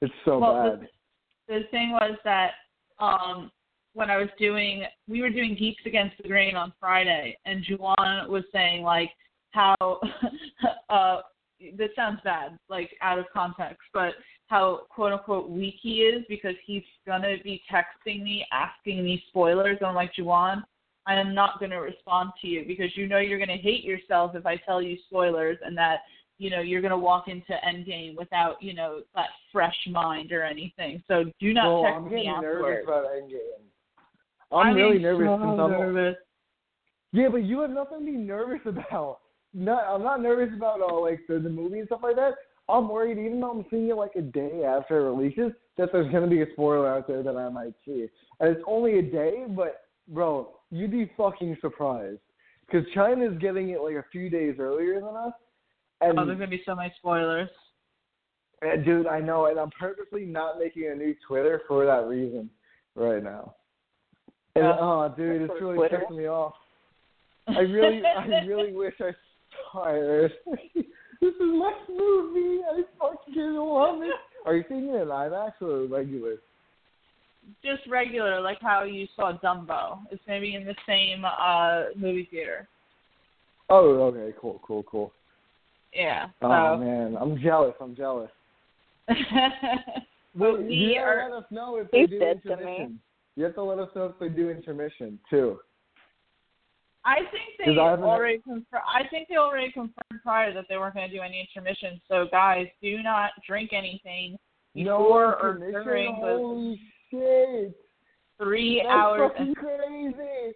It's so Well, bad. the thing was that um when I was doing we were doing Geeks Against the Grain on Friday and Juwan was saying like how uh this sounds bad, like out of context, but how quote unquote weak he is because he's gonna be texting me asking me spoilers. And I'm like, Juwan, I am not gonna respond to you because you know you're gonna hate yourself if I tell you spoilers and that you know you're gonna walk into Endgame without you know that fresh mind or anything. So do not Well, text I'm me getting nervous about Endgame. I'm, really getting nervous so I'm. nervous. Yeah, but you have nothing to be nervous about. No, I'm not nervous about uh, like the, the movie and stuff like that. I'm worried, even though I'm seeing it like a day after it releases, that there's gonna be a spoiler out there that I might see. And it's only a day, but bro, you'd be fucking surprised because China's getting it like a few days earlier than us. And Oh, there's gonna be so many spoilers. uh, dude, I know, and I'm purposely not making a new Twitter for that reason right now. And, Yeah. oh, dude, it's really Twitter? pissing me off. I really, I really wish I it. this is my movie. I fucking love it. Are you seeing it in IMAX or regular? just regular, like how you saw Dumbo. It's maybe in the same uh movie theater. Oh, okay, cool, cool, cool. Yeah. Oh man, I'm jealous. I'm jealous. you we gotta are let us know if they do said to me. intermission. You have to let us know if they do intermission too. I think they I already confirmed. I think they already confirmed prior that they weren't going to do any intermission. So guys, do not drink anything No before or intermission. during the Holy shit! three That's hours. fucking And crazy.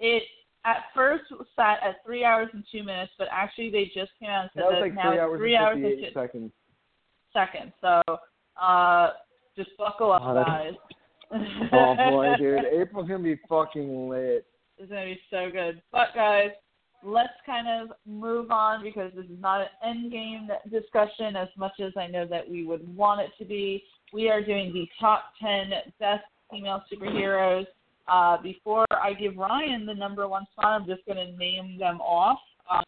it at first sat at three hours and two minutes, but actually they just came out and said That that like now three hours three and hours and two seconds. seconds. So uh, Just buckle up, Oh, guys. oh boy, dude, April's gonna be fucking lit. It's gonna be so good. But guys, let's kind of move on because this is not an end game discussion as much as I know that we would want it to be. We are doing the top ten best female superheroes. Uh, before I give Ryan the number one spot, I'm just gonna name them off.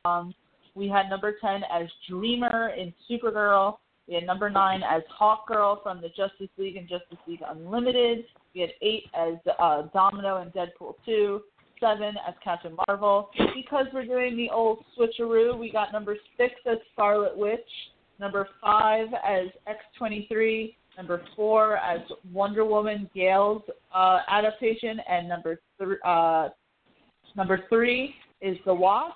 Um, we had number ten as Dreamer in Supergirl. We had number nine as Hawkgirl from the Justice League and Justice League Unlimited. We had eight as uh, Domino in Deadpool 2. Seven as Captain Marvel. Because we're doing the old switcheroo, we got number six as Scarlet Witch. Number five as X23. Number four as Wonder Woman Gal's uh, adaptation. And number three, uh, number three is The Wasp.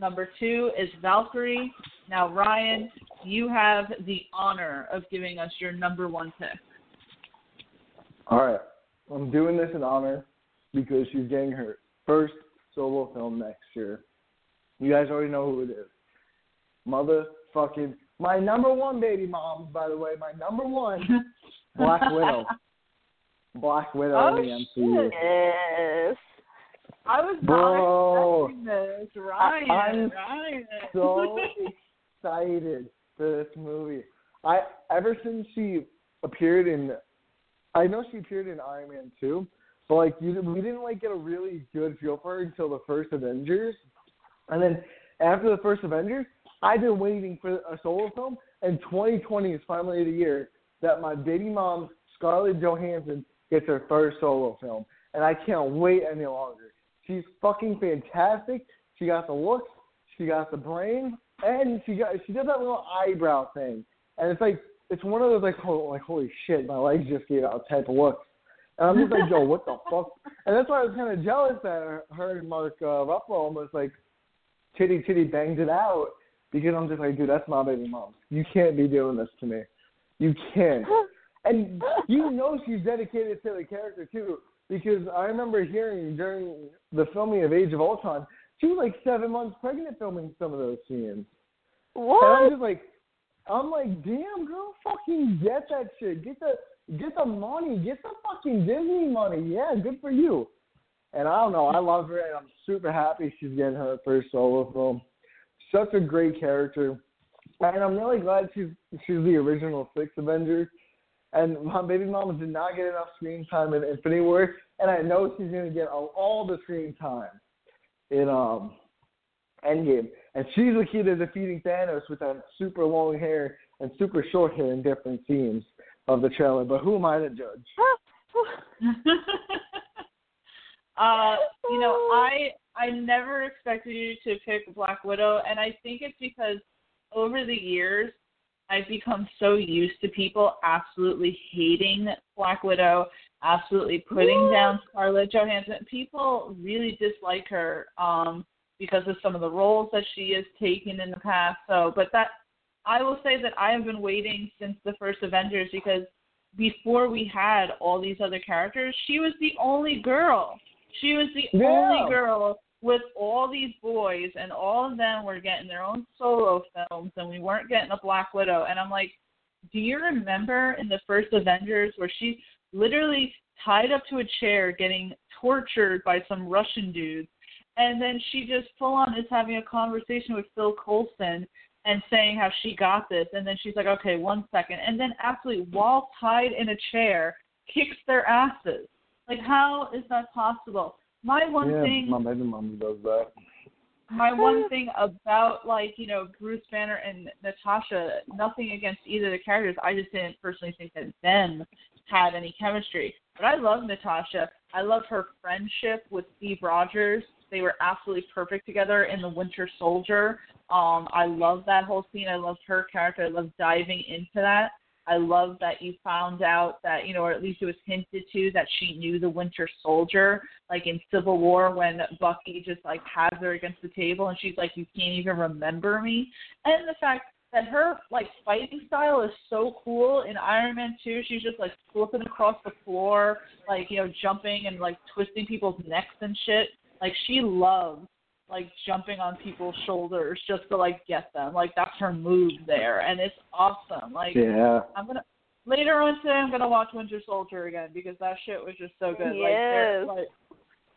Number two is Valkyrie. Now, Ryan, you have the honor of giving us your number one pick. All right, I'm doing this in honor because she's getting her first solo film next year. You guys already know who it is. Motherfucking my number one baby mom, by the way, my number one Black Widow. Black Widow Oh, in the MCU. Yes. I was Bro. not expecting this. Ryan, I'm Ryan. so excited for this movie. I ever since she appeared in, I know she appeared in Iron Man two, but like you, we didn't like get a really good feel for her until the first Avengers, and then after the first Avengers, I've been waiting for a solo film, and 2020 is finally the year that my baby mom Scarlett Johansson gets her first solo film, and I can't wait any longer. She's fucking fantastic. She got the looks, she got the brain, and she got she did that little eyebrow thing, and it's like it's one of those like oh, like holy shit, my legs just gave out type of looks, and I'm just like yo, what the fuck? And that's why I was kind of jealous that her and Mark uh, Ruffalo almost like titty titty banged it out because I'm just like dude, that's my baby mom. You can't be doing this to me. You can't. And you know she's dedicated to the character too, because I remember hearing during the filming of Age of Ultron, she was like seven months pregnant filming some of those scenes. What? And I'm just like, I'm like, damn girl, fucking get that shit, get the get the money, get the fucking Disney money. Yeah, good for you. And I don't know, I love her, and I'm super happy she's getting her first solo film. Such a great character, and I'm really glad she's she's the original Six Avenger. And my baby mama did not get enough screen time in Infinity War, and I know she's gonna get all, all the screen time in um Endgame. And she's the key to defeating Thanos with that super long hair and super short hair in different scenes of the trailer. But who am I to judge? uh, you know, I I never expected you to pick Black Widow, and I think it's because over the years I've become so used to people absolutely hating Black Widow, absolutely putting down Scarlett Johansson. People really dislike her um, because of some of the roles that she has taken in the past. So, but that I will say that I have been waiting since the first Avengers because before we had all these other characters, she was the only girl. She was the Yeah. only girl with all these boys, and all of them were getting their own solo films, and we weren't getting a Black Widow. And I'm like, do you remember in the first Avengers where she literally tied up to a chair getting tortured by some Russian dudes? And then she just full on is having a conversation with Phil Coulson and saying how she got this. And then she's like, okay, one second. And then absolutely, while tied in a chair, kicks their asses. Like, how is that possible? My one yeah, thing my baby mama does that. my one thing about like you know Bruce Banner and Natasha, nothing against either of the characters. I just didn't personally think that them had any chemistry. But I love Natasha. I love her friendship with Steve Rogers. They were absolutely perfect together in the Winter Soldier. Um, I love that whole scene. I loved her character. I love diving into that. I love that you found out that, you know, or at least it was hinted to that she knew the Winter Soldier, like in Civil War when Bucky just like has her against the table and she's like, You can't even remember me. And the fact that her like fighting style is so cool in Iron Man 2. She's just like flipping across the floor, like, you know, jumping and like twisting people's necks and shit. Like she loves like jumping on people's shoulders just to like get them. Like that's her move there and it's awesome. Like Yeah. I'm gonna later on today I'm gonna watch Winter Soldier again because that shit was just so good. Yes. Like, like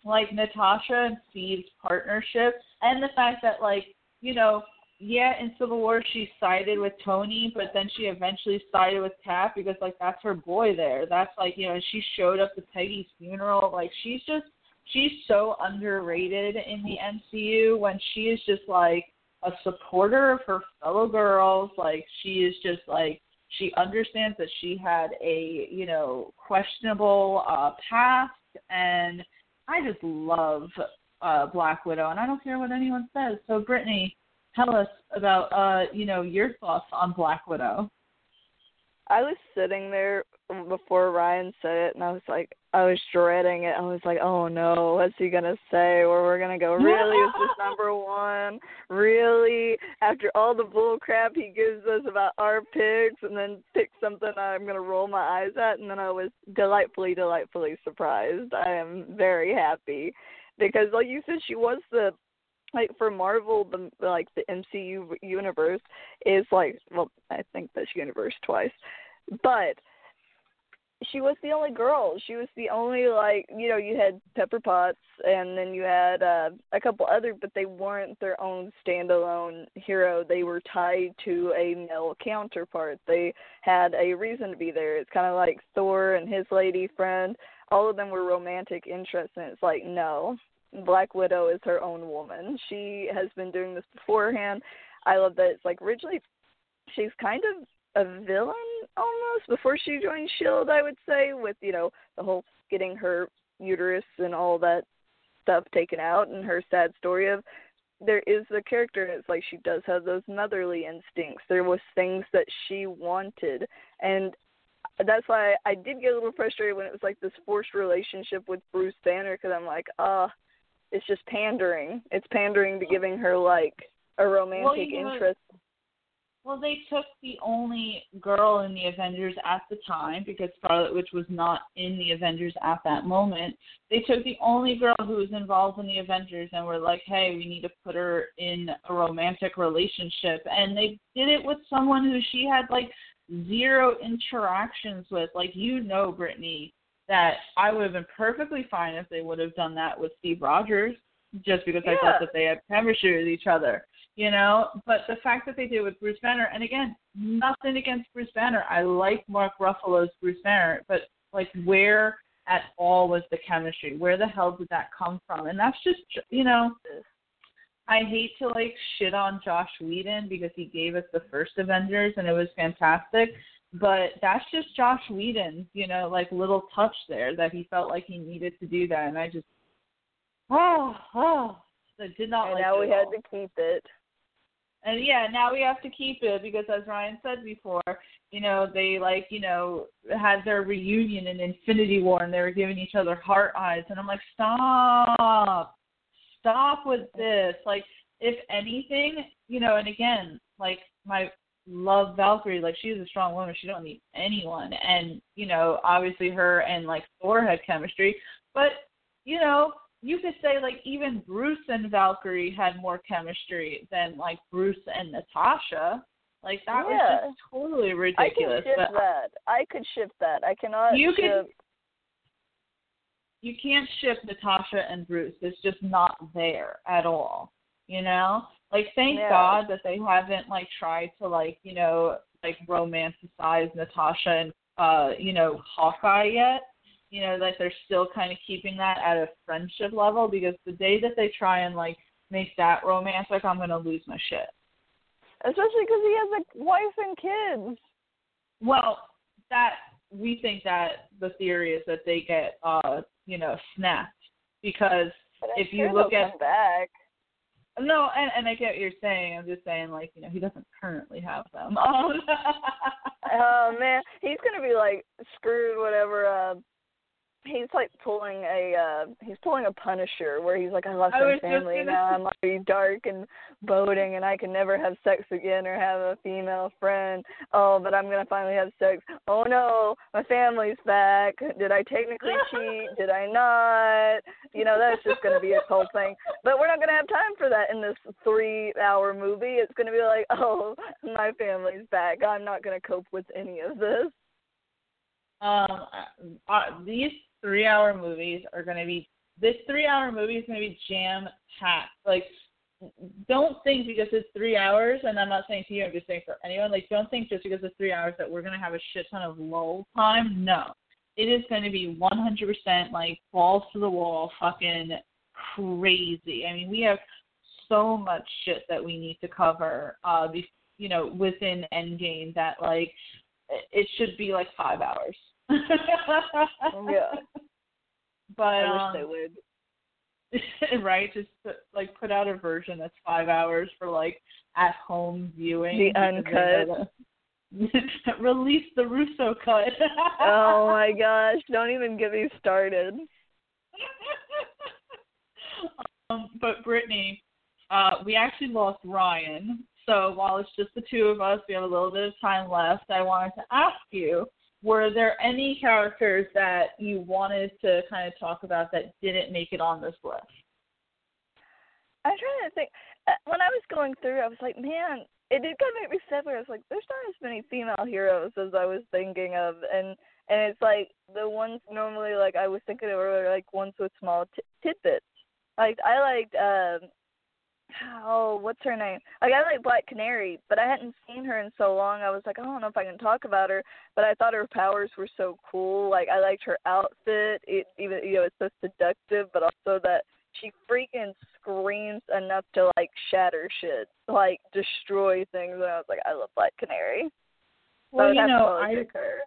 like Natasha and Steve's partnership and the fact that like, you know, yeah, in Civil War she sided with Tony, but then she eventually sided with Cap because like that's her boy there. That's like, you know, she showed up to Peggy's funeral. Like she's just she's so underrated in the MCU when she is just like a supporter of her fellow girls. Like she is just like she understands that she had a, you know, questionable uh past and I just love uh Black Widow and I don't care what anyone says. So Brittany, tell us about uh, you know, your thoughts on Black Widow. I was sitting there before Ryan said it, and I was like, I was dreading it. I was like, oh no, what's he gonna say? Where we're gonna go? Really? Is this number one? Really? After all the bull crap he gives us about our picks, and then pick something I'm gonna roll my eyes at, and then I was delightfully, delightfully surprised. I am very happy because, like you said, she was the like for Marvel, the like the MCU universe is like well, I think that's universe twice, but she was the only girl. She was the only like you know you had Pepper Potts and then you had uh, a couple other, but they weren't their own standalone hero. They were tied to a male counterpart. They had a reason to be there. It's kind of like Thor and his lady friend. All of them were romantic interests, and it's like no, Black Widow is her own woman. She has been doing this beforehand. I love that it's like originally she's kind of a villain almost before she joined Shield, I would say, with you know the whole getting her uterus and all that stuff taken out and her sad story of there is the character and it's like she does have those motherly instincts. There was things that she wanted and that's why I did get a little frustrated when it was like this forced relationship with Bruce Banner because I'm like, ah, uh, it's just pandering. It's pandering to giving her like a romantic well, you know, interest. Well, they took the only girl in the Avengers at the time because Scarlet Witch was not in the Avengers at that moment. They took the only girl who was involved in the Avengers and were like, "Hey, we need to put her in a romantic relationship." And they did it with someone who she had like zero interactions with. Like you know, Brittany, that I would have been perfectly fine if they would have done that with Steve Rogers, just because yeah. I thought that they had chemistry with each other you know. But the fact that they did with Bruce Banner, and again, nothing against Bruce Banner. I like Mark Ruffalo's Bruce Banner, but like where at all was the chemistry? Where the hell did that come from? And that's just you know. I hate to like shit on Joss Whedon because he gave us the first Avengers and it was fantastic, but that's just Joss Whedon's, you know, like little touch there that he felt like he needed to do that, and I just, oh, oh, I did not and like. now we all. had to keep it. And yeah, now we have to keep it because as Ryan said before, you know, they like, you know, had their reunion in Infinity War and they were giving each other heart eyes and I'm like, Stop. Stop with this. Like, if anything, you know, and again, like my love Valkyrie, like she's a strong woman, she don't need anyone. And, you know, obviously her and like Thor had chemistry. But, you know, you could say like even Bruce and Valkyrie had more chemistry than like Bruce and Natasha. Like that yeah. was just totally ridiculous. I can shift that. I could shift that. I cannot. You shift... can. You can't ship Natasha and Bruce. It's just not there at all. You know, like thank yeah. God that they haven't like tried to like you know like romanticize Natasha and uh you know Hawkeye yet you know that they're still kind of keeping that at a friendship level because the day that they try and like make that romantic, I'm gonna lose my shit. Especially because he has a wife and kids. Well, that we think that the theory is that they get uh you know snapped because if you look at back. No, and and I get what you're saying. I'm just saying, like, you know, he doesn't currently have them. oh man, he's gonna be like screwed. Whatever uh, he's like pulling a uh he's pulling a punisher where he's like I lost my family now I'm like dark and boding and I can never have sex again or have a female friend. Oh, but I'm gonna finally have sex. Oh no, my family's back. Did I technically cheat? Did I not? You know, that's just gonna be a whole thing. But we're not gonna have time for that in this three hour movie. It's gonna be like, Oh, my family's back. I'm not gonna cope with any of this. um, uh, uh these three-hour movies are going to be. This three-hour movie is going to be jam-packed. Like, don't think because it's three hours, and I'm not saying to you, I'm just saying for anyone. Like, don't think just because it's three hours that we're going to have a shit ton of lull time. No, it is going to be 100% like balls to the wall, fucking crazy. I mean, we have so much shit that we need to cover. Uh, be, you know, within Endgame that like it should be like five hours. yeah. But I um, wish they would. right? Just put, like put out a version that's five hours for like at home viewing. The uncut. Release the Russo cut. oh my gosh! Don't even get me started. um, but Brittany, uh, we actually lost Ryan. So while it's just the two of us, we have a little bit of time left. I wanted to ask you were there any characters that you wanted to kind of talk about that didn't make it on this list? I'm trying to think. Uh, when I was going through, I was like, man, it did kind of make me sad. Where I was like, there's not as many female heroes as I was thinking of, and and it's like the ones normally like I was thinking of were like ones with small t- tidbits. Like I liked um oh, what's her name? Like I like Black Canary, but I hadn't seen her in so long. I was like, I don't know if I can talk about her, but I thought her powers were so cool. Like I liked her outfit. It even you know it's so seductive, but also that she freaking screams enough to like shatter shit, like destroy things. And I was like, I love Black Canary. Well, so you know, I her.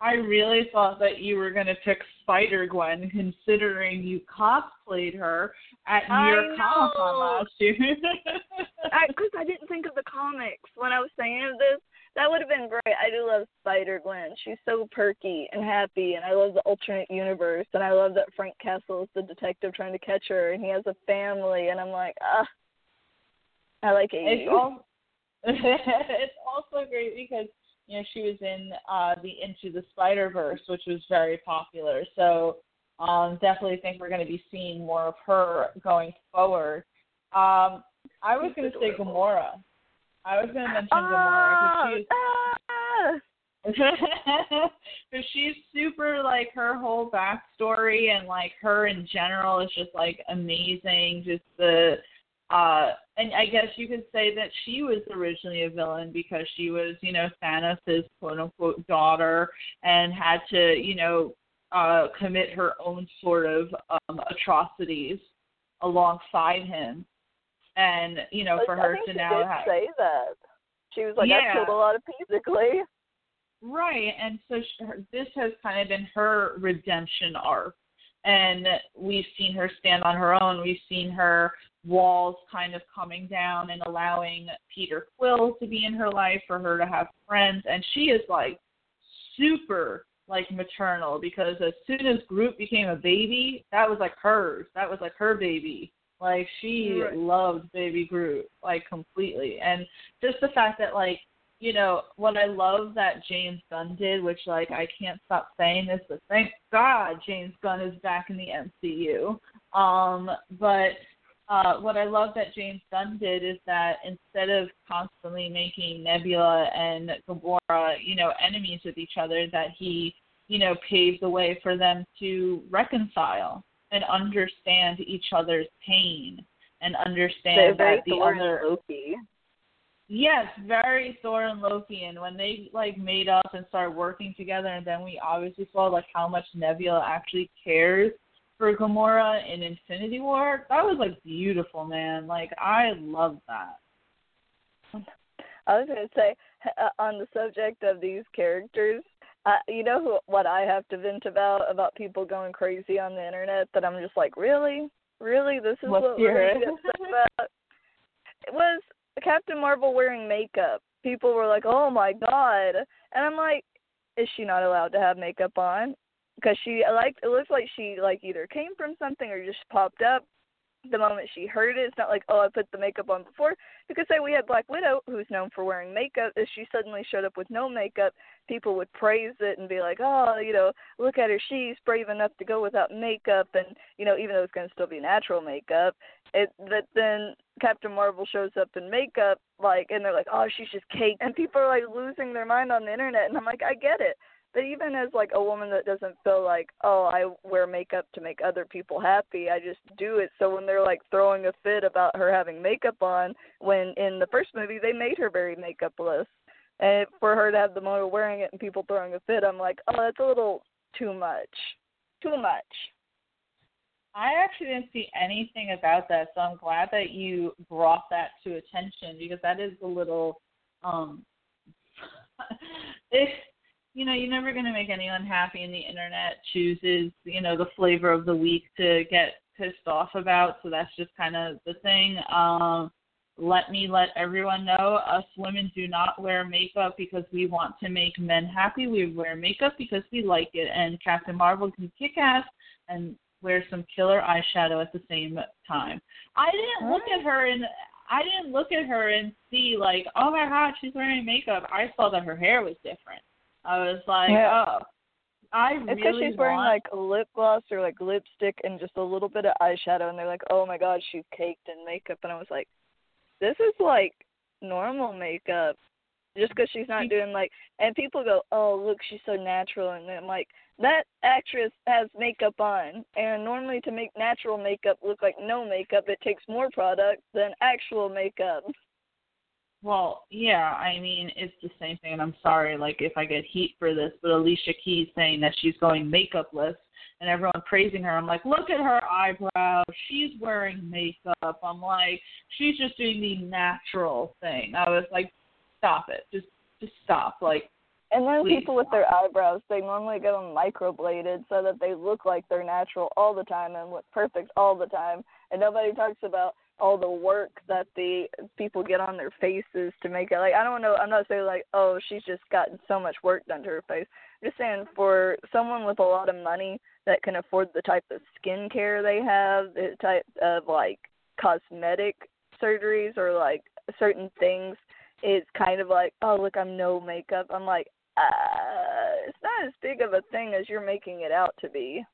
I really thought that you were going to pick Spider Gwen, considering you cosplayed her at New York Comic Con last year. Because I, I didn't think of the comics when I was saying this. That would have been great. I do love Spider Gwen. She's so perky and happy, and I love the alternate universe, and I love that Frank Castle is the detective trying to catch her, and he has a family, and I'm like, ah, I like it. It's, all, it's also great because you know, she was in uh, the Into the Spider Verse, which was very popular. So um, definitely think we're going to be seeing more of her going forward. Um, I was going to say Gamora. I was going to mention Gamora because she's. Ah! she's super like her whole backstory and like her in general is just like amazing. Just the uh, and I guess you could say that she was originally a villain because she was, you know, Thanos' quote unquote daughter and had to, you know, uh, commit her own sort of um, atrocities alongside him. And, you know, for I her to now have. say that. She was like, Yeah. I killed a lot of physically. Right, and so she, her, this has kind of been her redemption arc, and we've seen her stand on her own. We've seen her walls kind of coming down and allowing Peter Quill to be in her life for her to have friends, and she is like super like maternal because as soon as Groot became a baby, that was like hers. That was like her baby. Like she Right. loved baby Groot like completely, and just the fact that like you know, what I love that James Gunn did, which like I can't stop saying this, but thank God James Gunn is back in the MCU. Um, but uh, what I love that James Gunn did is that instead of constantly making Nebula and Gamora, you know, enemies with each other, that he, you know, paved the way for them to reconcile and understand each other's pain and understand very that the Thor other Loki. Yes, very Thor and Loki, and when they like made up and started working together, and then we obviously saw like how much Nebula actually cares for Gamora in Infinity War. That was like beautiful, man. Like I love that. I was going to say uh, on the subject of these characters, uh, you know who, what I have to vent about about people going crazy on the internet that I'm just like, really, really, this is Let's what we're gonna get about. It was Captain Marvel wearing makeup. People were like, oh my god, and I'm like, is she not allowed to have makeup on? Because she I like it looks like she like either came from something or just popped up the moment she heard it. It's not like, oh, I put the makeup on before. Because say we had Black Widow, who's known for wearing makeup, if she suddenly showed up with no makeup, people would praise it and be like, oh, you know, look at her, she's brave enough to go without makeup, and you know, even though it's going to still be natural makeup, it. But then Captain Marvel shows up in makeup, like, and they're like, oh, she's just cake, and people are like losing their mind on the internet, and I'm like, I get it. But even as like a woman that doesn't feel like, oh, I wear makeup to make other people happy, I just do it. So when they're like throwing a fit about her having makeup on, when in the first movie they made her very makeupless, and for her to have the motor wearing it and people throwing a fit, I'm like, oh, that's a little too much, too much. I actually didn't see anything about that, so I'm glad that you brought that to attention because that is a little um if you know, you're never gonna make anyone happy and the internet chooses, you know, the flavor of the week to get pissed off about, so that's just kinda the thing. Um let me let everyone know us women do not wear makeup because we want to make men happy. We wear makeup because we like it and Captain Marvel can kick ass and wear some killer eyeshadow at the same time. I didn't look at her and I didn't look at her and see like, oh my god, she's wearing makeup. I saw that her hair was different. I was like, yeah. oh, I it's really because she's wearing want... like lip gloss or like lipstick and just a little bit of eyeshadow, and they're like, oh my god, she's caked in makeup, and I was like, this is like normal makeup. Just because she's not doing like, and people go, oh look, she's so natural, and I'm like, that actress has makeup on, and normally to make natural makeup look like no makeup, it takes more product than actual makeup. Well, yeah, I mean it's the same thing, and I'm sorry, like if I get heat for this, but Alicia Keys saying that she's going makeupless, and everyone praising her. I'm like, look at her eyebrows. She's wearing makeup. I'm like, she's just doing the natural thing. I was like, stop it, just just stop, like and then Please. people with their eyebrows, they normally get them microbladed so that they look like they're natural all the time and look perfect all the time. And nobody talks about all the work that the people get on their faces to make it like I don't know I'm not saying like, oh, she's just gotten so much work done to her face. I'm just saying for someone with a lot of money that can afford the type of skin care they have, the type of like cosmetic surgeries or like certain things it's kind of like, oh look, I'm no makeup. I'm like, uh, it's not as big of a thing as you're making it out to be.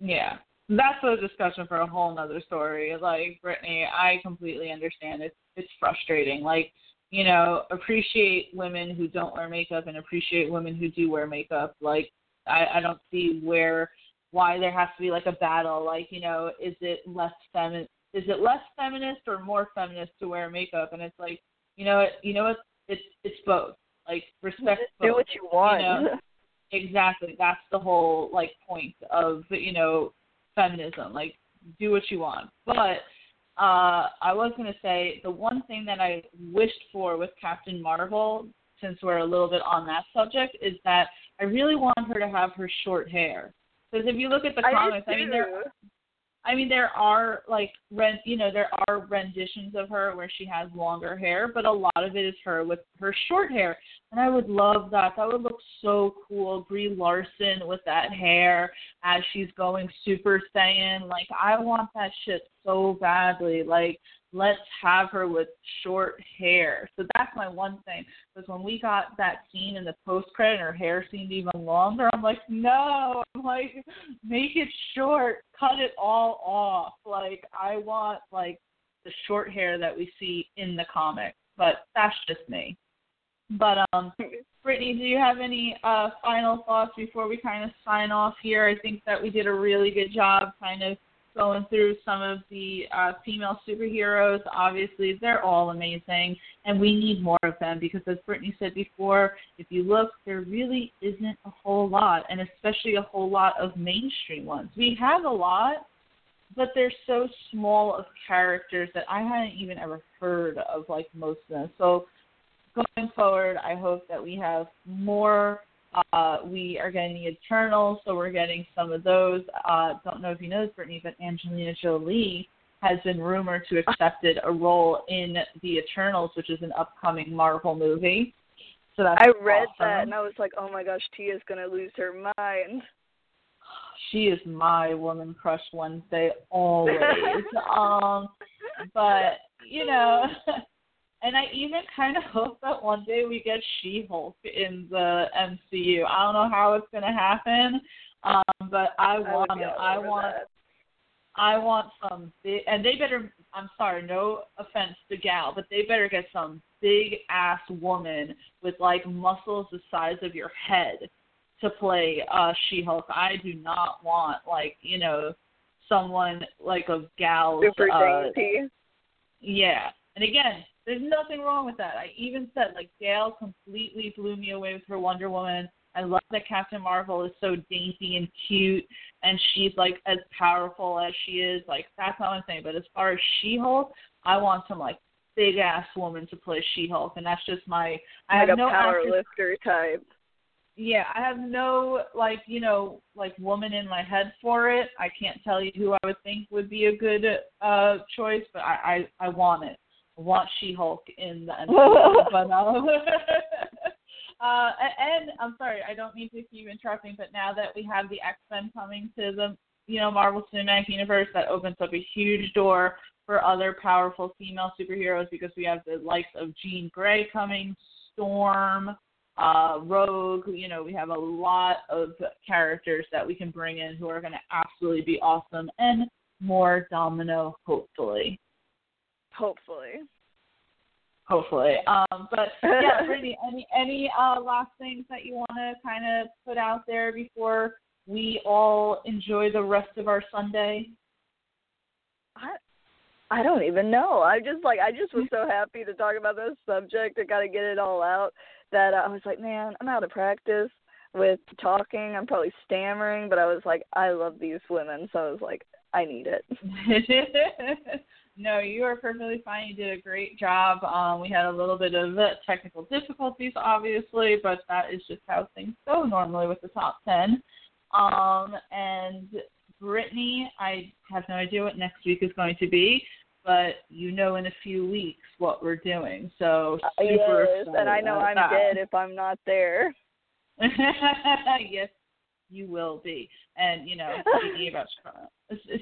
Yeah. That's a discussion for a whole nother story. Like Brittany, I completely understand. It's it's frustrating. Like, you know, appreciate women who don't wear makeup and appreciate women who do wear makeup. Like I, I don't see where why there has to be like a battle. Like, you know, is it less femi is it less feminist or more feminist to wear makeup? And it's like, you know what you know what it's it's both like respect. Do what you want. You know? exactly. That's the whole like point of you know feminism. Like do what you want. But uh, I was gonna say the one thing that I wished for with Captain Marvel, since we're a little bit on that subject, is that I really want her to have her short hair. Because if you look at the I comics, I mean, there I mean, there are like rent, you know, there are renditions of her where she has longer hair, but a lot of it is her with her short hair, and I would love that. That would look so cool. Brie Larson with that hair as she's going Super Saiyan. Like, I want that shit so badly. Like, let's have her with short hair. So that's my one thing. Because when we got that scene in the post credit, her hair seemed even longer. I'm like, no. I'm like, make it short. Cut it all off. Like I want like the short hair that we see in the comic. But that's just me. But um, Brittany, do you have any uh, final thoughts before we kind of sign off here? I think that we did a really good job kind of going through some of the uh, female superheroes. Obviously, they're all amazing, and we need more of them because, as Brittany said before, if you look, there really isn't a whole lot, and especially a whole lot of mainstream ones. We have a lot, but they're so small of characters that I hadn't even ever heard of, like most of them. So, going forward, I hope that we have more uh, we are getting the Eternals, so we're getting some of those. Uh, don't know if you know this, Brittany, but Angelina Jolie has been rumored to accepted a role in the Eternals, which is an upcoming Marvel movie. So that's I read awesome. that and I was like, oh my gosh, Tia's gonna lose her mind. She is my woman crush Wednesday always. um, but you know. And I even kind of hope that one day we get She-Hulk in the MCU. I don't know how it's going to happen, um, but I want I it. I want. That. I want some big, and they better. I'm sorry, no offense to Gal, but they better get some big ass woman with like muscles the size of your head to play uh She-Hulk. I do not want like you know someone like a Gal. Super uh, dainty. Yeah, and again, there's nothing wrong with that. I even said like Gal completely blew me away with her Wonder Woman. I love that Captain Marvel is so dainty and cute, and she's like as powerful as she is. Like that's not what I'm saying. But as far as She-Hulk, I want some like big ass woman to play She-Hulk, and that's just my. I like have a no power actress- lifter type. yeah, I have no like you know like woman in my head for it. I can't tell you who I would think would be a good uh choice, but I I, I want it. Want She-Hulk in the MCU, but um, uh, and I'm sorry, I don't mean to keep interrupting, but now that we have the X-Men coming to the you know Marvel Cinematic Universe, that opens up a huge door for other powerful female superheroes because we have the likes of Jean Grey coming, Storm uh, Rogue. You know, we have a lot of characters that we can bring in who are going to absolutely be awesome, and more Domino, hopefully. Hopefully. Hopefully. Um, but yeah, Brittany, any any uh, last things that you want to kind of put out there before we all enjoy the rest of our Sunday? I I don't even know. I just like I just was so happy to talk about this subject. I got to get it all out. That I was like, man, I'm out of practice with talking. I'm probably stammering, but I was like, I love these women, so I was like, I need it. no, you are perfectly fine. You did a great job. Um, we had a little bit of uh, technical difficulties, obviously, but that is just how things go normally with the top 10. Um, and Brittany, I have no idea what next week is going to be, but you know in a few weeks what we're doing. So super yes, and I know I'm that. dead if I'm not there. yes, you will be. And you know, speaking about strong,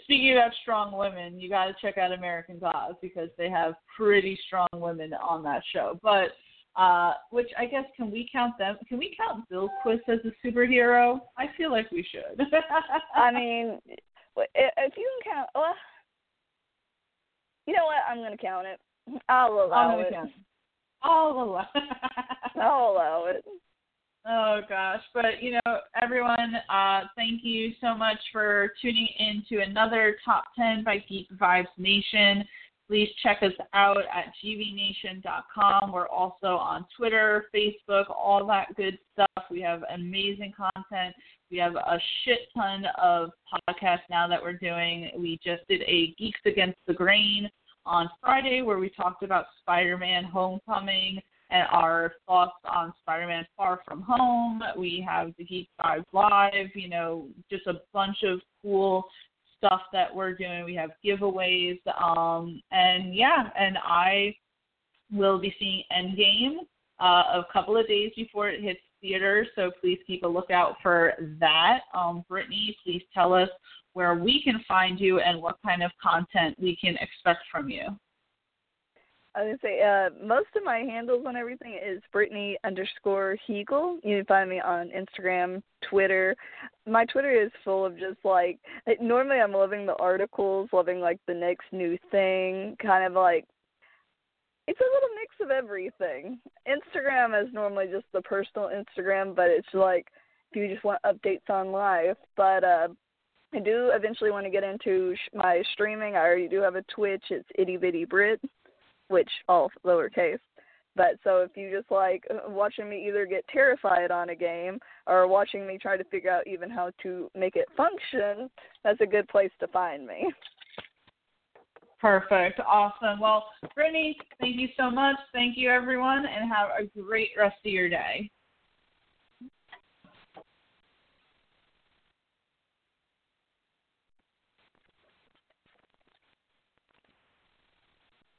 speaking about strong women, you got to check out American Gods because they have pretty strong women on that show. But uh, which I guess can we count them? Can we count Bill Quist as a superhero? I feel like we should. I mean, if you can count, well, you know what? I'm gonna count it. I'll I'm allow gonna it. count. I'll allow. I'll allow it. Oh gosh, but you know, everyone, uh, thank you so much for tuning in to another top 10 by Geek Vibes Nation. Please check us out at gvnation.com. We're also on Twitter, Facebook, all that good stuff. We have amazing content. We have a shit ton of podcasts now that we're doing. We just did a Geeks Against the Grain on Friday where we talked about Spider Man Homecoming and our thoughts on Spider-Man Far From Home. We have the Geek Vibes Live, you know, just a bunch of cool stuff that we're doing. We have giveaways, um, and yeah, and I will be seeing Endgame uh, a couple of days before it hits theaters, so please keep a lookout for that. Um, Brittany, please tell us where we can find you and what kind of content we can expect from you. I was gonna say, uh, most of my handles on everything is Brittany underscore Hegel. You can find me on Instagram, Twitter. My Twitter is full of just like normally I'm loving the articles, loving like the next new thing, kind of like it's a little mix of everything. Instagram is normally just the personal Instagram, but it's like if you just want updates on life. But uh I do eventually want to get into sh- my streaming. I already do have a Twitch. It's itty bitty Brit which all lowercase. But so if you just like watching me either get terrified on a game or watching me try to figure out even how to make it function, that's a good place to find me. Perfect. Awesome. Well, Brittany, thank you so much. Thank you, everyone, and have a great rest of your day.